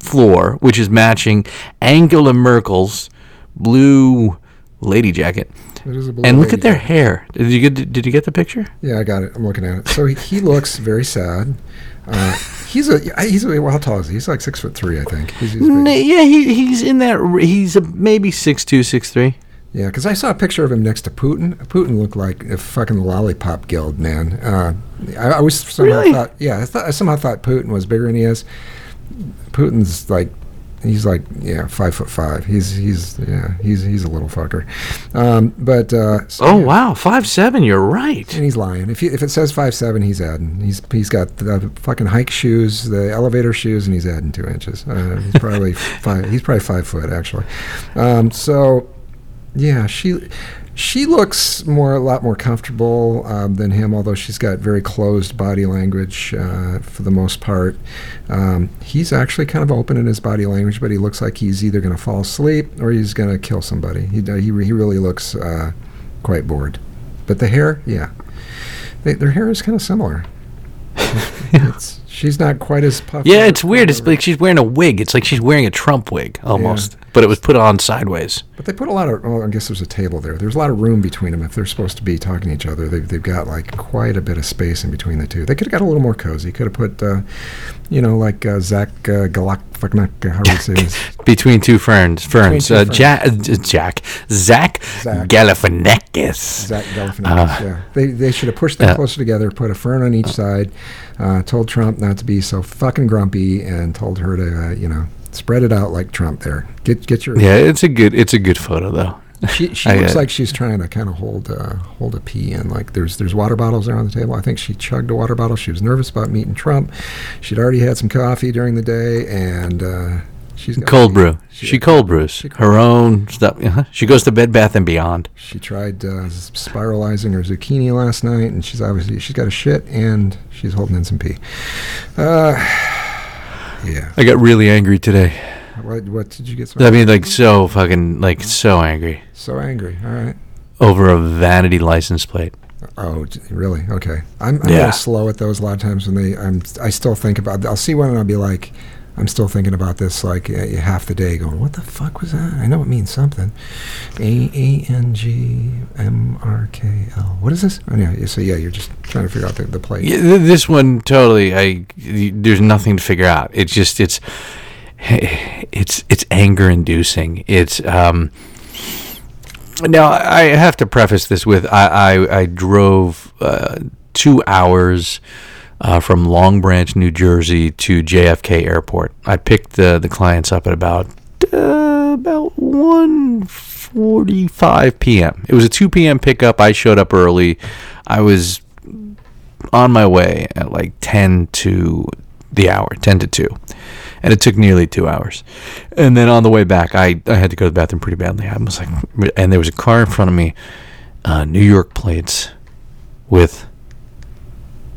floor, which is matching Angela Merkel's blue lady jacket. It is a And look at their hair. Did you get? Did you get the picture? Yeah, I got it. I'm looking at it. So he, he looks very sad. Uh, he's a he's a well, how tall is he? He's like six foot three, I think. He's, he's N- Yeah, he, he's in that. He's a, maybe six two, six three. Yeah, because I saw a picture of him next to Putin. Putin looked like a fucking lollipop guild man. Uh, I, I always somehow Really? thought, yeah, I, thought, I somehow thought Putin was bigger than he is. Putin's like he's like yeah five foot five. He's he's yeah he's he's a little fucker. Um, but uh, so, Oh yeah. wow, five seven. You're right. And he's lying. If he, if it says five seven, he's adding. He's he's got the fucking hike shoes, the elevator shoes, and he's adding two inches. Uh, he's probably five. He's probably five foot actually. Um, so, yeah, she she looks more a lot more comfortable um, than him. Although she's got very closed body language uh, for the most part. Um, he's actually kind of open in his body language, but he looks like he's either going to fall asleep or he's going to kill somebody. He he, he really looks uh, quite bored. But the hair, yeah. They, their hair is kind of similar. it's, she's not quite as puffy. Yeah, it's weird. It's like she's wearing a wig. It's like she's wearing a Trump wig almost, but it was put on sideways. But they put a lot of. Well, I guess there's a table there. There's a lot of room between them. If they're supposed to be talking to each other, they've, they've got like quite a bit of space in between the two. They could have got a little more cozy. Could have put, uh, you know, like uh, Zach uh, Galak, how do you say his? Between two ferns, ferns. two uh, ferns. Uh, Jack, Zach, Zach. Galifianakis. Zach Galifianakis. yeah, they they should have pushed them closer together, put a fern on each side, uh, told Trump not to be so fucking grumpy, and told her to, uh, you know, spread it out like Trump. There, get get your. Yeah, it's a good, it's a good photo though. She, she looks uh, like she's trying to kind of hold uh, hold a pee in. Like there's there's water bottles there on the table. I think she chugged a water bottle. She was nervous about meeting Trump. She'd already had some coffee during the day, and uh, she's got Cold brew. She, She cold brews cold her own stuff. uh She goes to Bed Bath and Beyond. she tried uh, spiralizing her zucchini last night, and she's obviously she's got a shit, and she's holding in some pee. Uh, yeah. I got really angry today. What what did you get so, I mean, like so fucking, like so angry so angry? All right. over a vanity license plate. Oh, really? Okay. I'm, I'm Yeah. slow at those a lot of times when they. I'm. I still think about. I'll see one and I'll be like, I'm still thinking about this like uh, half the day, going, "What the fuck was that?" I know it means something. A A N G M R K L. What is this? Oh, yeah. So yeah, you're just trying to figure out the, the plate. Yeah, th- this one totally. I there's nothing to figure out. It's just it's it's it's anger inducing. It's um. Now I have to preface this with I I, I drove uh, two hours. Uh, from Long Branch, New Jersey, to JFK Airport. I picked the the clients up at about uh, about one forty five p.m. It was a two p.m. pickup. I showed up early. I was on my way at like 10 to the hour, 10 to 2. And it took nearly two hours. And then on the way back, I, I had to go to the bathroom pretty badly. I was like, and there was a car in front of me, uh, New York plates with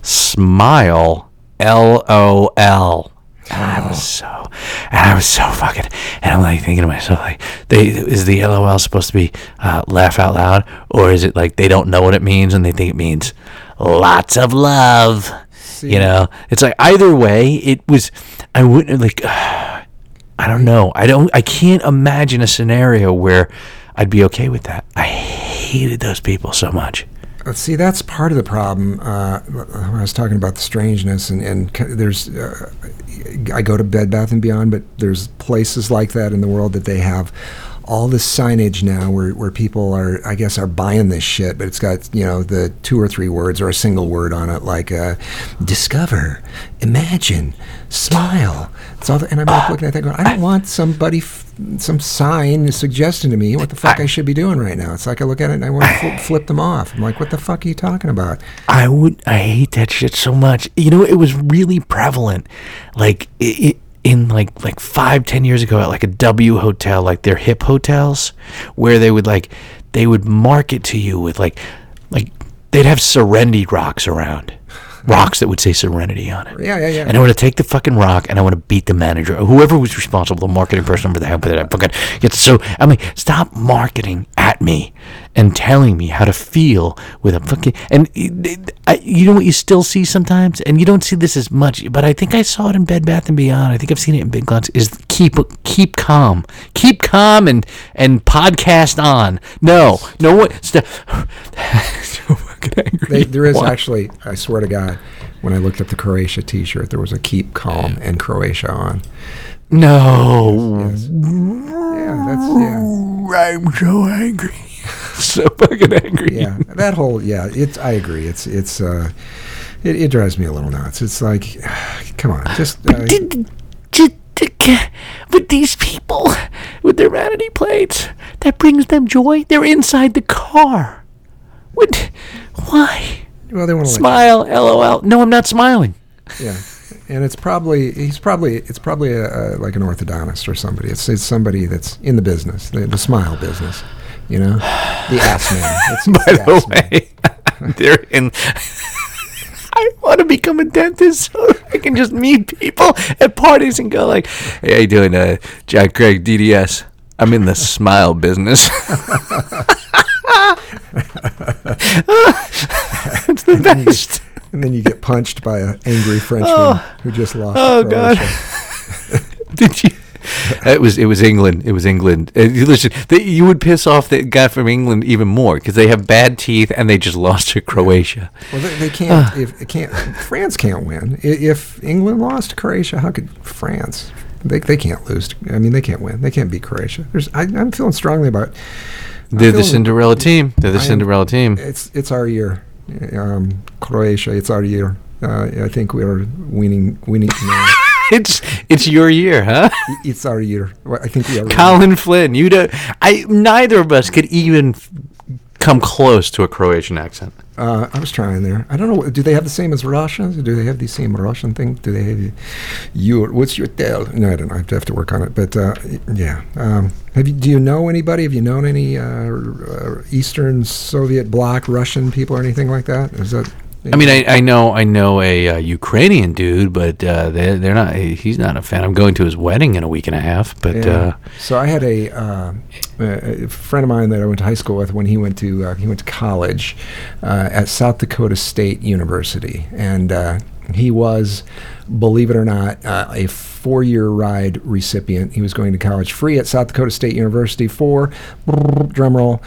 smile, L O L. And I was so, and I was so fucking, and I'm like thinking to myself, like, they is the LOL supposed to be uh, laugh out loud, or is it like they don't know what it means and they think it means lots of love? You know, it's like either way, it was. I wouldn't like. I don't know. I don't. I can't imagine a scenario where I'd be okay with that. I hated those people so much. Uh, See, that's part of the problem. Uh, I was talking about the strangeness, and, and there's, uh, I go to Bed Bath and Beyond, but there's places like that in the world that they have all this signage now where, where people are, I guess, are buying this shit, but it's got, you know, the two or three words or a single word on it, like uh, discover, imagine, smile. It's all the, and I'm like looking at that going, I don't want somebody, f- some sign suggesting to me what the fuck I, should be doing right now. It's like I look at it and I want to flip, flip them off. I'm like, what the fuck are you talking about? I would. I hate that shit so much. You know, it was really prevalent, like it, it, in like like five, ten years ago at like a W hotel, like their hip hotels, where they would like they would market to you with like like they'd have Serenity rocks around. Rocks that would say Serenity on it. Yeah, yeah, yeah. And I want to take the fucking rock and I want to beat the manager, or whoever was responsible, the marketing person for that. But I fucking it's so. I mean, stop marketing at me and telling me how to feel with a fucking. And I, you know what you still see sometimes, and you don't see this as much, but I think I saw it in Bed Bath and Beyond. I think I've seen it in Big Lots. Is keep keep calm, keep calm, and and podcast on. No, no what? St- fucking angry. They, there is Why? actually, I swear to God, when I looked at the Croatia T-shirt, there was a "Keep Calm" and Croatia on. no. Yeah, that's yeah, I'm so angry. so fucking angry. yeah. That whole yeah, it's. I agree. It's it's. uh it, it drives me a little nuts. It's like, come on, just uh, Just can't. With these people, with their vanity plates, that brings them joy. They're inside the car. What? Why? Well, they want to Smile, lol. No, I'm not smiling. Yeah, and it's probably he's probably it's probably a, a, like an orthodontist or somebody. It's it's somebody that's in the business, the, the smile business. You know, the ass man. It's, By the the man. way, they're in. I want to become a dentist so I can just meet people at parties and go like, "Hey, how you doing, uh, Jack Craig, DDS? I'm in the smile business." it's the best. And then you get punched by an angry Frenchman who just lost. Oh, to God. Did you? It was it was England. It was England. Uh, you listen, they, you would piss off the guy from England even more because they have bad teeth and they just lost to Croatia. Well, they, they can't. if it can't, France can't win. If England lost to Croatia, how could France? They, they can't lose. I mean, they can't win. They can't beat Croatia. There's, I, I'm feeling strongly about. They're the Cinderella team. They're the I Cinderella team. It's it's our year, um, Croatia. It's our year. Uh, I think we are winning. Winning. No, It's it's your year, huh? it's our year. I think we are. winning. Colin Flynn, you do. I neither of us could even come close to a Croatian accent. Uh, I was trying there. I don't know. Do they have the same as Russians? Do they have the same Russian thing? Do they have your? What's your tell? No, I don't know. I have to work on it. But uh, yeah. Um, have you? Do you know anybody? Have you known any uh, uh, Eastern Soviet bloc Russian people or anything like that? Is that? I mean, I, I know I know a uh, Ukrainian dude, but uh, they they're not. He's not a fan. I'm going to his wedding in a week and a half. But Yeah. uh, so I had a, uh, a friend of mine that I went to high school with when he went to uh, he went to college uh, at South Dakota State University, and uh, he was, believe it or not, uh, a four-year ride recipient. He was going to college free at South Dakota State University for drumroll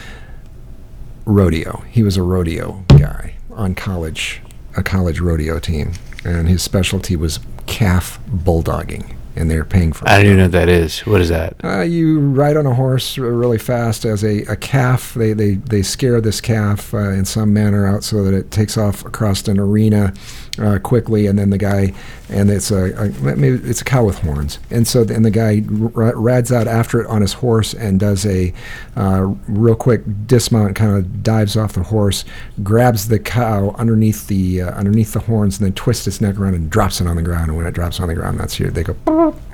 rodeo. He was a rodeo guy on college, a college rodeo team, and his specialty was calf bulldogging, and they're paying for. it. I don't even know what that is. What is that? Uh, you ride on a horse really fast as a, a calf. They, they, they scare this calf uh, in some manner out so that it takes off across an arena uh, quickly, and then the guy, and it's a, a maybe it's a cow with horns, and so then the guy r- rides out after it on his horse and does a uh, real quick dismount, kind of dives off the horse, grabs the cow underneath the uh, underneath the horns, and then twists its neck around and drops it on the ground. And when it drops on the ground, that's here they go.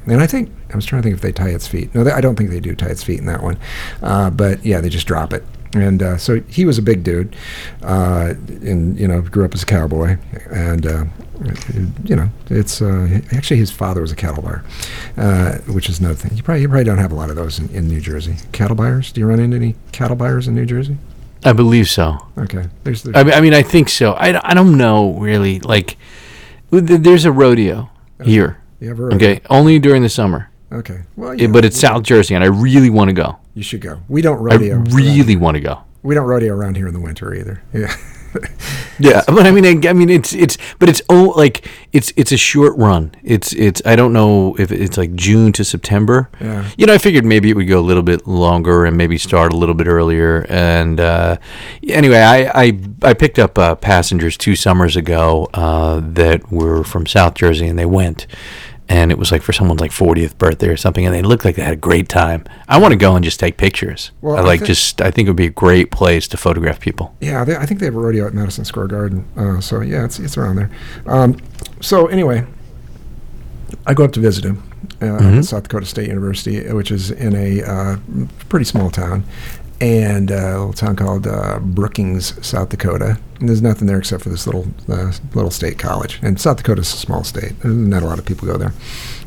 And I think I was trying to think if they tie its feet. No, they, I don't think they do tie its feet in that one. Uh, but yeah, they just drop it. And uh, so he was a big dude, uh, and you know, grew up as a cowboy, and uh, you know, it's uh, actually his father was a cattle buyer, uh, which is another thing. You probably you probably don't have a lot of those in, in New Jersey. Cattle buyers? Do you run into any cattle buyers in New Jersey? I believe so. Okay, there's, there's I mean, I mean, I think so. I, I don't know really. Like, there's a rodeo here. You rodeo. Okay, only during the summer. Okay, well, yeah, but it's South Jersey, and I really want to go. you should go. We don't I rodeo. around- really want to go. we don't rodeo around here in the winter either. Yeah. Yeah, but I mean, I, I mean, it's it's, but it's oh, like it's it's a short run. It's it's I don't know if it's like June to September. Yeah. You know, I figured maybe it would go a little bit longer and maybe start a little bit earlier. And uh, anyway, I I, I picked up uh, passengers two summers ago uh, that were from South Jersey, and they went. And it was like for someone's like 40th birthday or something, and they looked like they had a great time. I want to go and just take pictures. Well, I I like think- just I think it would be a great place to photograph people. Yeah, they, I think they have a rodeo at Madison Square Garden. Uh, so yeah, it's it's around there. Um, so anyway, I go up to visit him uh, at South Dakota State University, which is in a uh, pretty small town, and uh, a little town called uh, Brookings, South Dakota. There's nothing there except for this little uh, little state college. And South Dakota's a small state. Not a lot of people go there.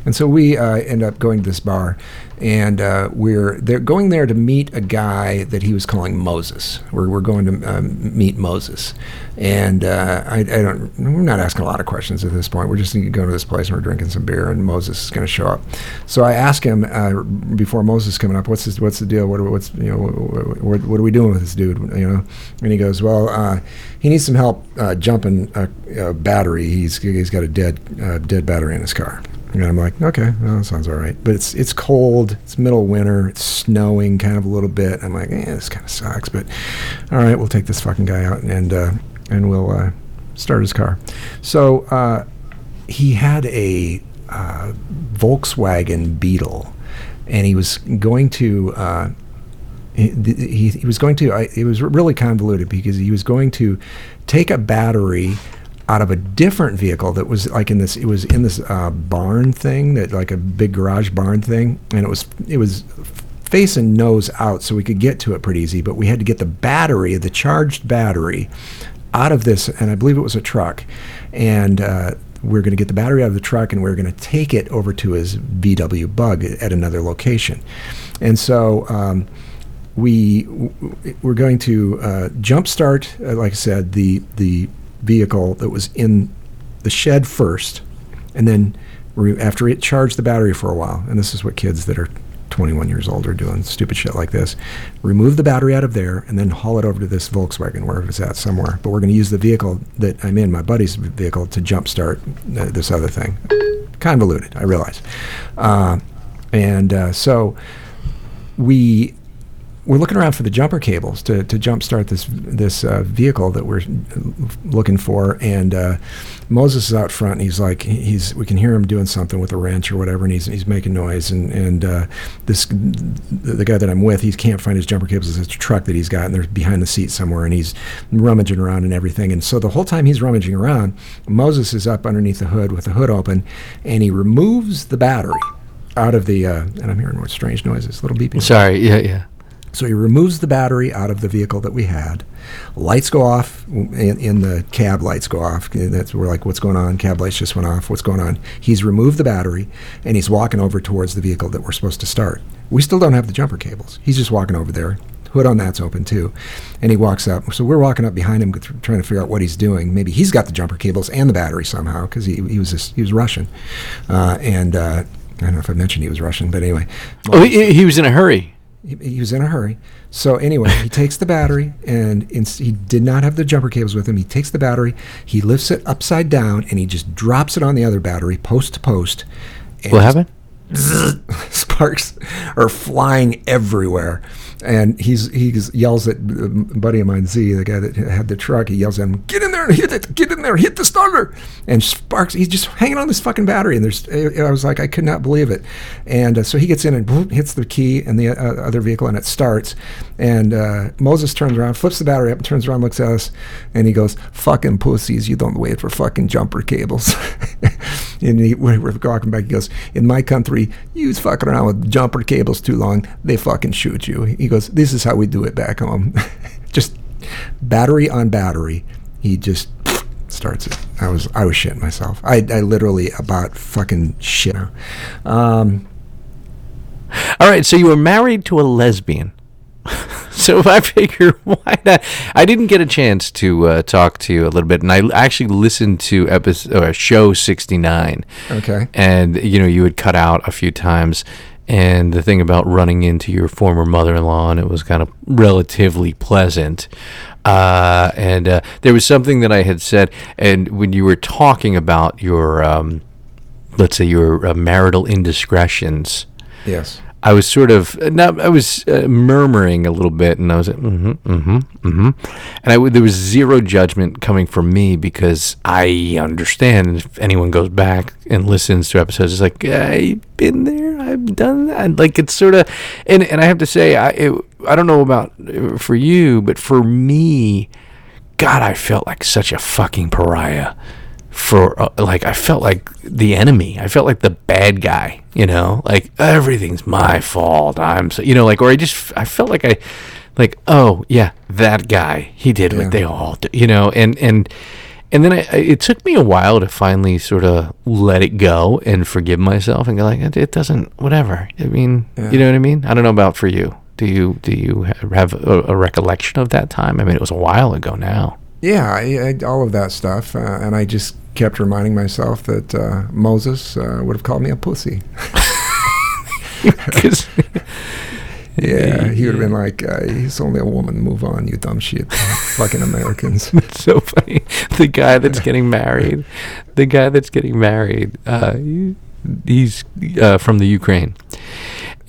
And so we uh, end up going to this bar, and uh, we're they're going there to meet a guy that he was calling Moses. We're, we're going to um, meet Moses, and uh, I, I don't. We're not asking a lot of questions at this point. We're just going to this place and we're drinking some beer, and Moses is going to show up. So I ask him uh, before Moses coming up, what's what's the deal? What, what's you know what, what, what are we doing with this dude? You know, and he goes, well, uh, he needs some help uh, jumping a, a battery. He's he's got a dead uh, dead battery in his car. And I'm like, okay, well, that sounds all right. But it's it's cold. It's middle winter. It's snowing kind of a little bit. I'm like, eh, this kind of sucks. But all right, we'll take this fucking guy out and uh, and we'll uh, start his car. So uh, he had a uh, Volkswagen Beetle, and he was going to. He, he, was going to. I, it was really convoluted because he was going to take a battery out of a different vehicle that was like in this. It was in this uh, barn thing that like a big garage barn thing, and it was it was facing nose out, so we could get to it pretty easy. But we had to get the battery, the charged battery, out of this, and I believe it was a truck, and. Uh, we are going to get the battery out of the truck and we are going to take it over to his VW Bug at another location. And so um, we we're going to uh, jumpstart, uh, like I said, the the vehicle that was in the shed first, and then after it charged the battery for a while. And this is what kids that are 21 years old are doing stupid shit like this. Remove the battery out of there and then haul it over to this Volkswagen wherever it's at somewhere. But we're going to use the vehicle that I'm in, my buddy's vehicle, to jumpstart uh, this other thing. Convoluted, I realize. Uh, and uh, so we we're looking around for the jumper cables to, to jumpstart this this uh, vehicle that we're looking for, and uh, Moses is out front, and he's like, he's we can hear him doing something with a wrench or whatever, and he's he's making noise, and and uh, this the guy that I'm with, he can't find his jumper cables. It's a truck that he's got, and they're behind the seat somewhere, and he's rummaging around and everything, and so the whole time he's rummaging around, Moses is up underneath the hood with the hood open, and he removes the battery out of the uh, and I'm hearing more strange noises, little beeping. Sorry, yeah, yeah. So he removes the battery out of the vehicle that we had. Lights go off in, in, the cab. Lights go off. That's we're like, what's going on? Cab lights just went off. What's going on? He's removed the battery and he's walking over towards the vehicle that we're supposed to start. We still don't have the jumper cables. He's just walking over there. Hood on that's open too, and he walks up. So we're walking up behind him, trying to figure out what he's doing. Maybe he's got the jumper cables and the battery somehow because he, he was just, he was Russian, uh, and uh, I don't know if I mentioned he was Russian, but anyway. Oh, he, he was in a hurry. He, he, was in a hurry. So anyway, he takes the battery, and he did not have the jumper cables with him. He takes the battery, he lifts it upside down, and he just drops it on the other battery, post to post. What happened? Sparks are flying everywhere and he's he yells at a buddy of mine, Z, the guy that had the truck. He yells at him, "Get in there and hit it! Get in there, hit the starter!" And Sparks, he's just hanging on this fucking battery. And there's, I was like, I could not believe it. And uh, so he gets in and boom, hits the key and the uh, other vehicle, and it starts. And uh, Moses turns around, flips the battery up, and turns around, looks at us, and he goes, "Fucking pussies! You don't wait for fucking jumper cables." and he, we're walking back. He goes, "In my country, you fucking around with jumper cables too long, they fucking shoot you." He goes, "This is how we do it back home." just battery on battery. He just starts it. I was I was shitting myself. I, I literally about fucking shit. Um, All right, so you were married to a lesbian. so I figure why not? I didn't get a chance to uh, talk to you a little bit, and I actually listened to episode or show sixty nine. Okay. And you know you had cut out a few times, and the thing about running into your former mother-in-law, and it was kind of relatively pleasant. Uh, and uh, there was something that I had said, and when you were talking about your, um, let's say, your uh, marital indiscretions. Yes. I was sort of not, I was uh, murmuring a little bit, and I was like, mm-hmm, mm-hmm, mm-hmm, and I, there was zero judgment coming from me because I understand. If anyone goes back and listens to episodes, it's like I've been there, I've done that. Like it's sort of, and and I have to say, I it, I don't know about uh, for you, but for me, God, I felt like such a fucking pariah for uh, like I felt like the enemy. I felt like the bad guy, you know? Like everything's my fault. I'm so, you know, like or I just I felt like I like oh, yeah, that guy. He did what they all do, you know, and and and then I, it took me a while to finally sort of let it go and forgive myself and go like it, it doesn't whatever. I mean, yeah. you know what I mean? I don't know about for you. Do you do you have a, a recollection of that time? I mean, it was a while ago now. Yeah, I, I, all of that stuff, uh, and I just kept reminding myself that uh, Moses uh, would have called me a pussy. yeah, he would have been like, uh, "He's only a woman. Move on, you dumb shit, fucking Americans." It's so funny. The guy that's getting married, the guy that's getting married, uh, he's uh, from the Ukraine.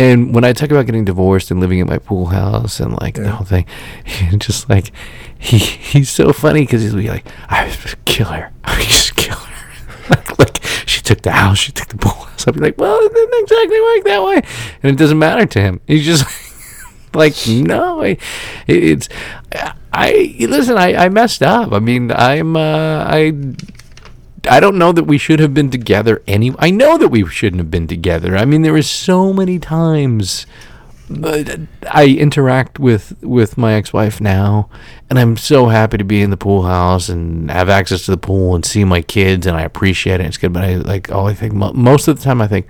And when I talk about getting divorced and living at my pool house and like yeah. the whole thing, just like he he's so funny because he's be like, I was kill her, I just kill her. like, like she took the house, she took the pool house. I'd be like, well, it didn't exactly work that way, and it doesn't matter to him. He's just like, no, I, it's. I listen. I, I messed up. I mean, I'm. Uh, I. I don't know that we should have been together any. I know that we shouldn't have been together. I mean, there was so many times uh, I interact with with my ex-wife now, and I'm so happy to be in the pool house and have access to the pool and see my kids, and I appreciate it. It's good, but I like all I think most of the time I think,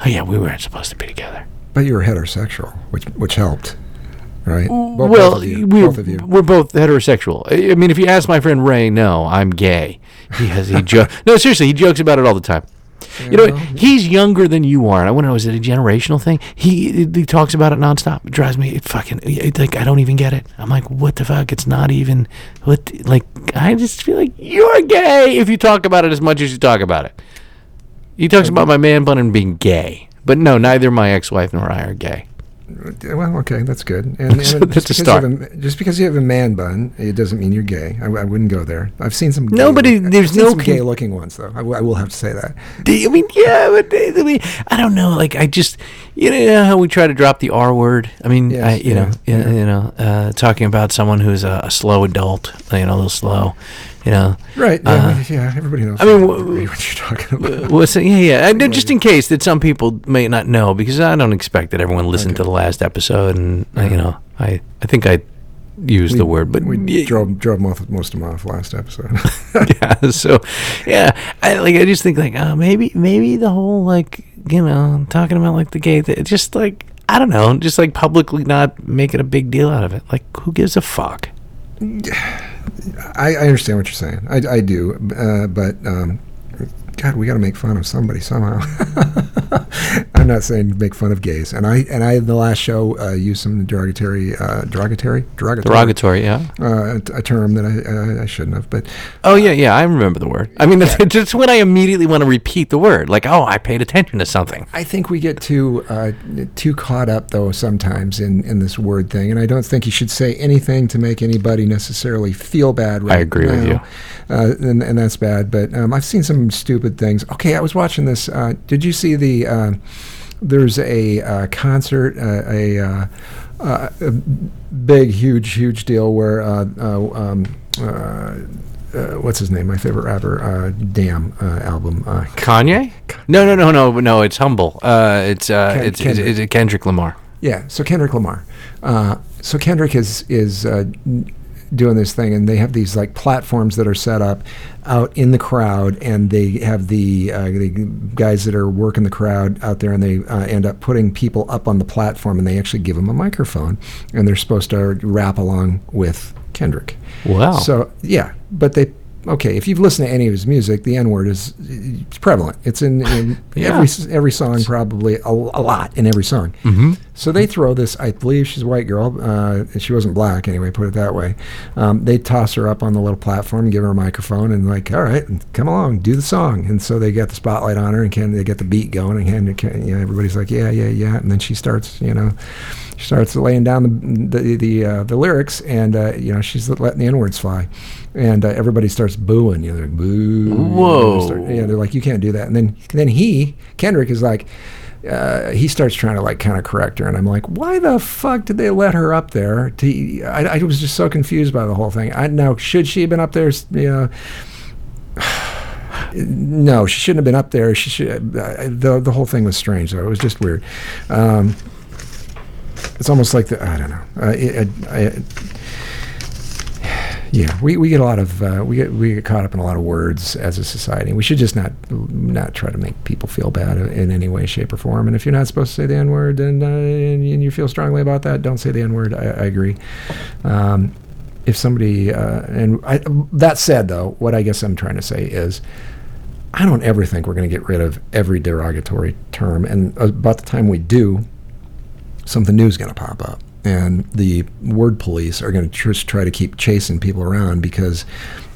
oh yeah, we weren't supposed to be together. But you were heterosexual, which which helped, right? Mm, both well, you, we're, both you. we're both heterosexual. I mean, if you ask my friend Ray, no, I'm gay. He has he jo- no seriously, he jokes about it all the time. You know, Yeah. he's younger than you are. And I want to know, is it a generational thing? He he talks about it nonstop. It drives me it fucking it, like I don't even get it. I'm like, what the fuck? It's not even what like I just feel like you're gay if you talk about it as much as you talk about it. He talks about my man bun and being gay. But no, neither my ex-wife nor I are gay. Well, okay, that's good. And, and just, that's a because you a, just because you have a man bun, it doesn't mean you're gay. I, I wouldn't go there. I've seen some. Nobody- gay, there's no con- gay-looking ones, though. I, w- I will have to say that. I mean, yeah, but I mean, I don't know. Like, I just, you know, how we try to drop the R word. I mean, Yes, I, you know, yeah, yeah, yeah. you know, uh, talking about someone who's a, a slow adult, you know, a little slow, you know. Right? Yeah, Uh, we- yeah. Everybody knows. I mean, what, what you're talking about. Well, so, yeah, yeah. And then just in case that some people may not know, because I don't expect that everyone listened to the last episode, and uh, you know, I, I think I used the word, but we yeah, drove drove most, most of them off last episode. yeah. So, yeah, I like. I just think like, uh, maybe, maybe the whole like, you know, talking about like the gay, thing, just like I don't know, just like publicly not making a big deal out of it. Like, who gives a fuck? I, I understand what you're saying. I, I do, uh, but um, God, we got to make fun of somebody somehow. I'm not saying make fun of gays, and I and I in the last show uh, used some derogatory, uh, derogatory, derogatory, Derogatory, yeah. uh, a term that I, uh, I shouldn't have. But Oh yeah, yeah. I remember the word. I mean, that's just when I immediately want to repeat the word. Like, oh, I paid attention to something. I think we get too uh, too caught up though sometimes in, in this word thing, and I don't think you should say anything to make anybody necessarily feel bad. Right I agree with you. uh, and, and that's bad. But um, I've seen some stupid things. Okay, I was watching this. Uh, did you see the? Uh, there's a uh, concert, uh, a, uh, uh, a big, huge, huge deal where. Uh, uh, um, uh, uh, what's his name? My favorite rapper, uh, Damn uh, album. Uh, Kanye? No, no, no, no, no. It's humble. Uh, it's uh, Ken- it's, it's, Kendrick. it's Kendrick Lamar. Yeah, so Kendrick Lamar. Uh, so Kendrick is is uh, doing this thing, and they have these like platforms that are set up out in the crowd, and they have the, uh, the guys that are working the crowd out there, and they uh, end up putting people up on the platform, and they actually give them a microphone, and they're supposed to rap along with Kendrick. Wow. So yeah, but they. Okay, if you've listened to any of his music, the N word is it's prevalent. It's in, in Yeah. every every song, probably a, a lot in every song. Mm-hmm. So they throw this. I believe she's a white girl. Uh, she wasn't black anyway. Put it that way. Um, they toss her up on the little platform, give her a microphone, and like, all right, come along, do the song. And so they get the spotlight on her, and can they get the beat going, and can, can you know, everybody's like, yeah, yeah, yeah, and then she starts, you know, she starts laying down the the the, uh, the lyrics, and uh, you know, she's letting the n words fly, and uh, everybody starts booing. You know, they're like, boo. Whoa. Start- yeah, they're like, you can't do that. And then then he Kendrick is like. Uh, he starts trying to like kind of correct her, and I'm like, "Why the fuck did they let her up there?" To I, I was just so confused by the whole thing. I now should she have been up there? You know, no, she shouldn't have been up there. She should. Uh, the the whole thing was strange, though. It was just weird. Um, it's almost like the I don't know. Uh, it, I, I, yeah, we, we get a lot of uh, we get we get caught up in a lot of words as a society. We should just not not try to make people feel bad in any way, shape, or form. And if you're not supposed to say the n word, and, uh, and you feel strongly about that, don't say the n word. I, I agree. Um, if somebody uh, and I, that said, though, what I guess I'm trying to say is. I don't ever think we're going to get rid of every derogatory term, and about the time we do, something new is going to pop up. And the word police are going to just try to keep chasing people around because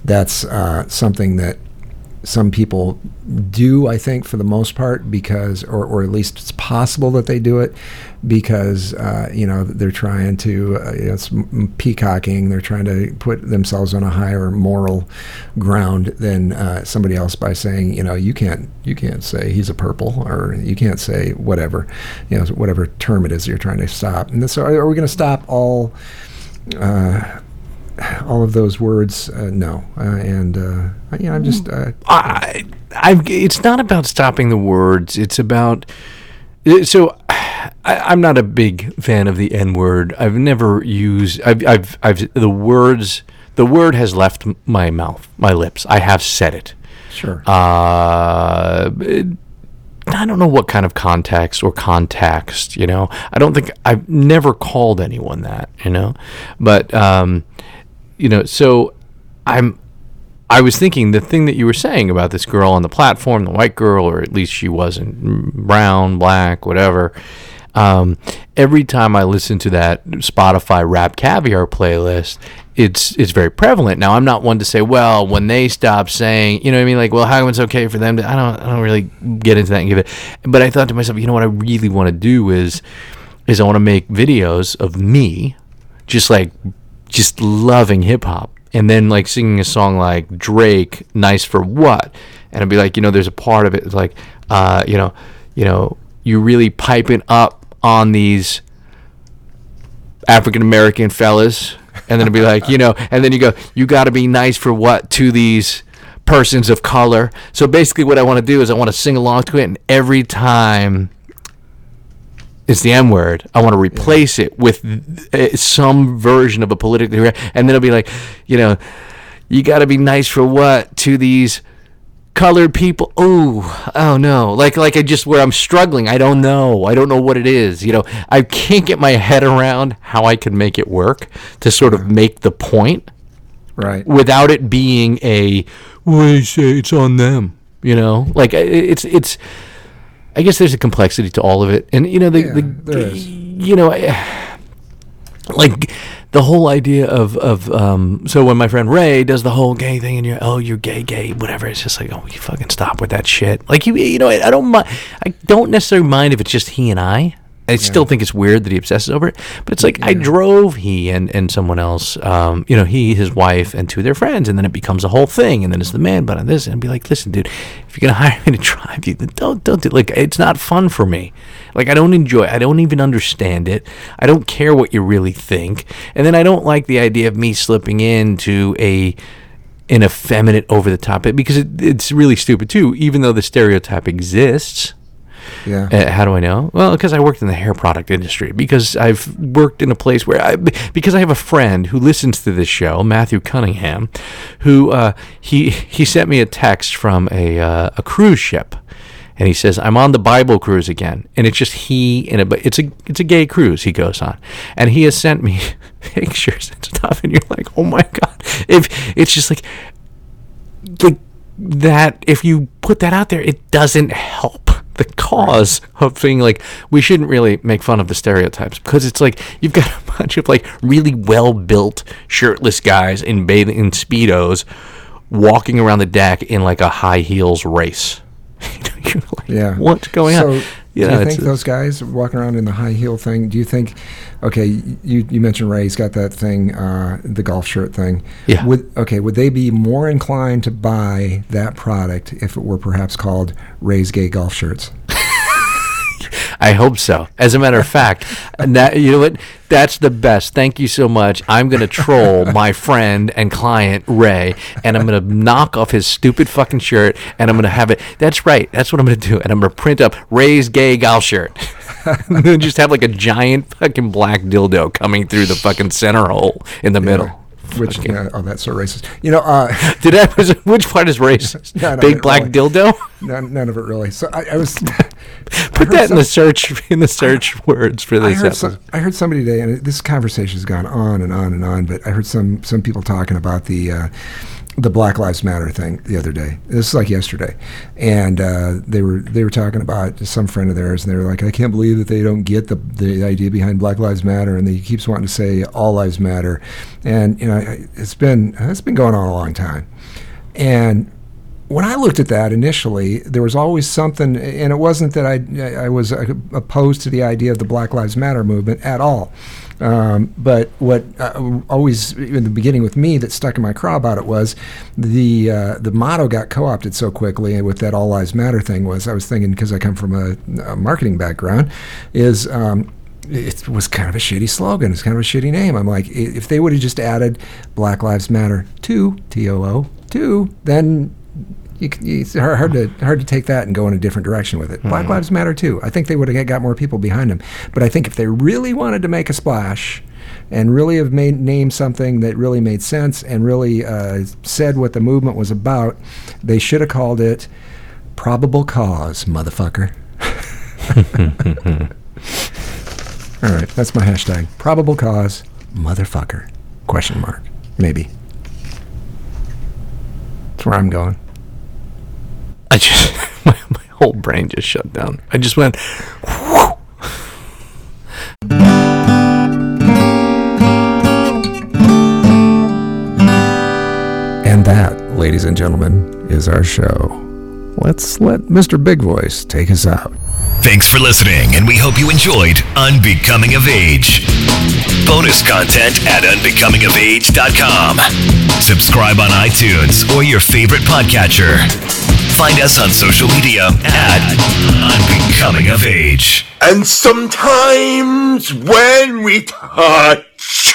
that's uh, something that some people do, I think, for the most part, because, or, or at least it's possible that they do it because, uh, you know, they're trying to, uh, you know, it's peacocking. They're trying to put themselves on a higher moral ground than uh, somebody else by saying, you know, you can't, you can't say he's a purple or you can't say whatever, you know, whatever term it is you're trying to stop. And so, are, are we going to stop all? Uh, all of those words, uh, no. Uh, and uh, you know, I'm just. Uh, I, I, it's not about stopping the words. It's about. uh, So, I, I'm not a big fan of the N word. I've never used. I've, I've, I've. The words. The word has left my mouth, my lips. I have said it. sure. Uh, it- I don't know what kind of context or context, you know. I don't think I've never called anyone that, you know. But um, you know, so I'm I was thinking the thing that you were saying about this girl on the platform, the white girl, or at least she wasn't brown, black, whatever. Um, every time I listen to that Spotify Rap Caviar playlist, it's it's very prevalent. Now I'm not one to say, well, when they stop saying, you know what I mean, like, well, how it's okay for them to? I don't I don't really get into that and give it. But I thought to myself, you know what I really want to do is is I want to make videos of me, just like just loving hip hop and then like singing a song like Drake, "Nice for What," and I'd be like, you know, there's a part of it like, uh, you know, you know, you really piping up on these African American fellas, and then it'd be like, you know, and then you go, you got to be nice for what to these persons of color. So basically, what I want to do is I want to sing along to it, and every time it's the M word. I want to replace it with uh, some version of a politically, and then it'll be like, you know, you got to be nice for what to these colored people. Oh, oh no, like like I just where I'm struggling. I don't know. I don't know what it is. You know, I can't get my head around how I can make it work to sort of make the point right. without it being a well, it's on them. You know, like it's it's. I guess there's a complexity to all of it, and you know the, Yeah, the you know like the whole idea of of um. So when my friend Ray does the whole gay thing, and you're oh you're gay gay whatever, it's just like oh you fucking stop with that shit. Like you you know I, I don't mind. I don't necessarily mind if it's just he and I. I still think it's weird that he obsesses over it, but it's like I drove he and, and someone else, um, you know, he, his wife, and two of their friends, and then it becomes a whole thing, and then it's the man but on this, and be like, listen, dude, if you're gonna hire me to drive you, then don't don't do like it's not fun for me. Like I don't enjoy, I don't even understand it. I don't care what you really think, and then I don't like the idea of me slipping into a an effeminate over the top bit because it, it's really stupid too. Even though the stereotype exists, Yeah. uh, how do I know? Well, because I worked in the hair product industry. Because I've worked in a place where I, because I have a friend who listens to this show, Matthew Cunningham, who uh, he he sent me a text from a uh, a cruise ship, and he says I'm on the Bible cruise again, and it's just he and but it's a it's a gay cruise he goes on, and he has sent me pictures and stuff, and you're like, oh my god, if it's just like like that if you put that out there it doesn't help the cause of being like we shouldn't really make fun of the stereotypes because it's like you've got a bunch of like really well built shirtless guys in bathing in speedos walking around the deck in like a high heels race like, Yeah. what's going so, on do you think those guys walking around in the high heel thing? Do you think? Okay, you you mentioned Ray's got that thing, uh, the golf shirt thing. Yeah. Would okay? Would they be more inclined to buy that product if it were perhaps called Ray's Gay Golf Shirts? I hope so. As a matter of fact, that you know what? That's the best. Thank you so much. I'm gonna troll my friend and client Ray, and I'm gonna knock off his stupid fucking shirt, and I'm gonna have it. That's right. That's what I'm gonna do, and I'm gonna print up Ray's gay golf shirt, and then just have like a giant fucking black dildo coming through the fucking center hole in the middle. Which Fucking- yeah, oh, that's so racist. You know, uh, Did I? Was, which part is racist? Big black really. dildo. none, none of it really. So I, I was. Put that in the search in the search words for I this heard, episode. some, I heard somebody today, and this conversation has gone on and on and on. But I heard some some people talking about the uh, the Black Lives Matter thing the other day. This is like yesterday, and uh, they were they were talking about some friend of theirs, and they were like, "I can't believe that they don't get the the idea behind Black Lives Matter," and he keeps wanting to say all lives matter, and you know it's been it's been going on a long time, and when I looked at that initially, there was always something, and it wasn't that I, I was opposed to the idea of the Black Lives Matter movement at all. Um, but what uh, always in the beginning with me that stuck in my craw about it was the uh, the motto got co-opted so quickly, and with that All Lives Matter thing was I was thinking because I come from a, a marketing background, is um, it was kind of a shitty slogan. It's kind of a shitty name. I'm like, if they would have just added Black Lives Matter to T O O to, then you, it's hard, hard, to hard to take that and go in a different direction with it. Mm-hmm. Black Lives Matter too. I think they would have got more people behind them. But I think if they really wanted to make a splash and really have made name something that really made sense and really uh, said what the movement was about, they should have called it Probable Cause, motherfucker. All right, that's my hashtag. Probable cause, motherfucker. Question mark. Maybe. That's where I'm going. I just my, my whole brain just shut down. I just went. And that, ladies and gentlemen, is our show. Let's let Mr. Big Voice take us out. Thanks for listening, and we hope you enjoyed Unbecoming of Age. Bonus content at unbecomingofage.com. Subscribe on iTunes or your favorite podcatcher. Find us on social media at Unbecoming of Age. And sometimes when we touch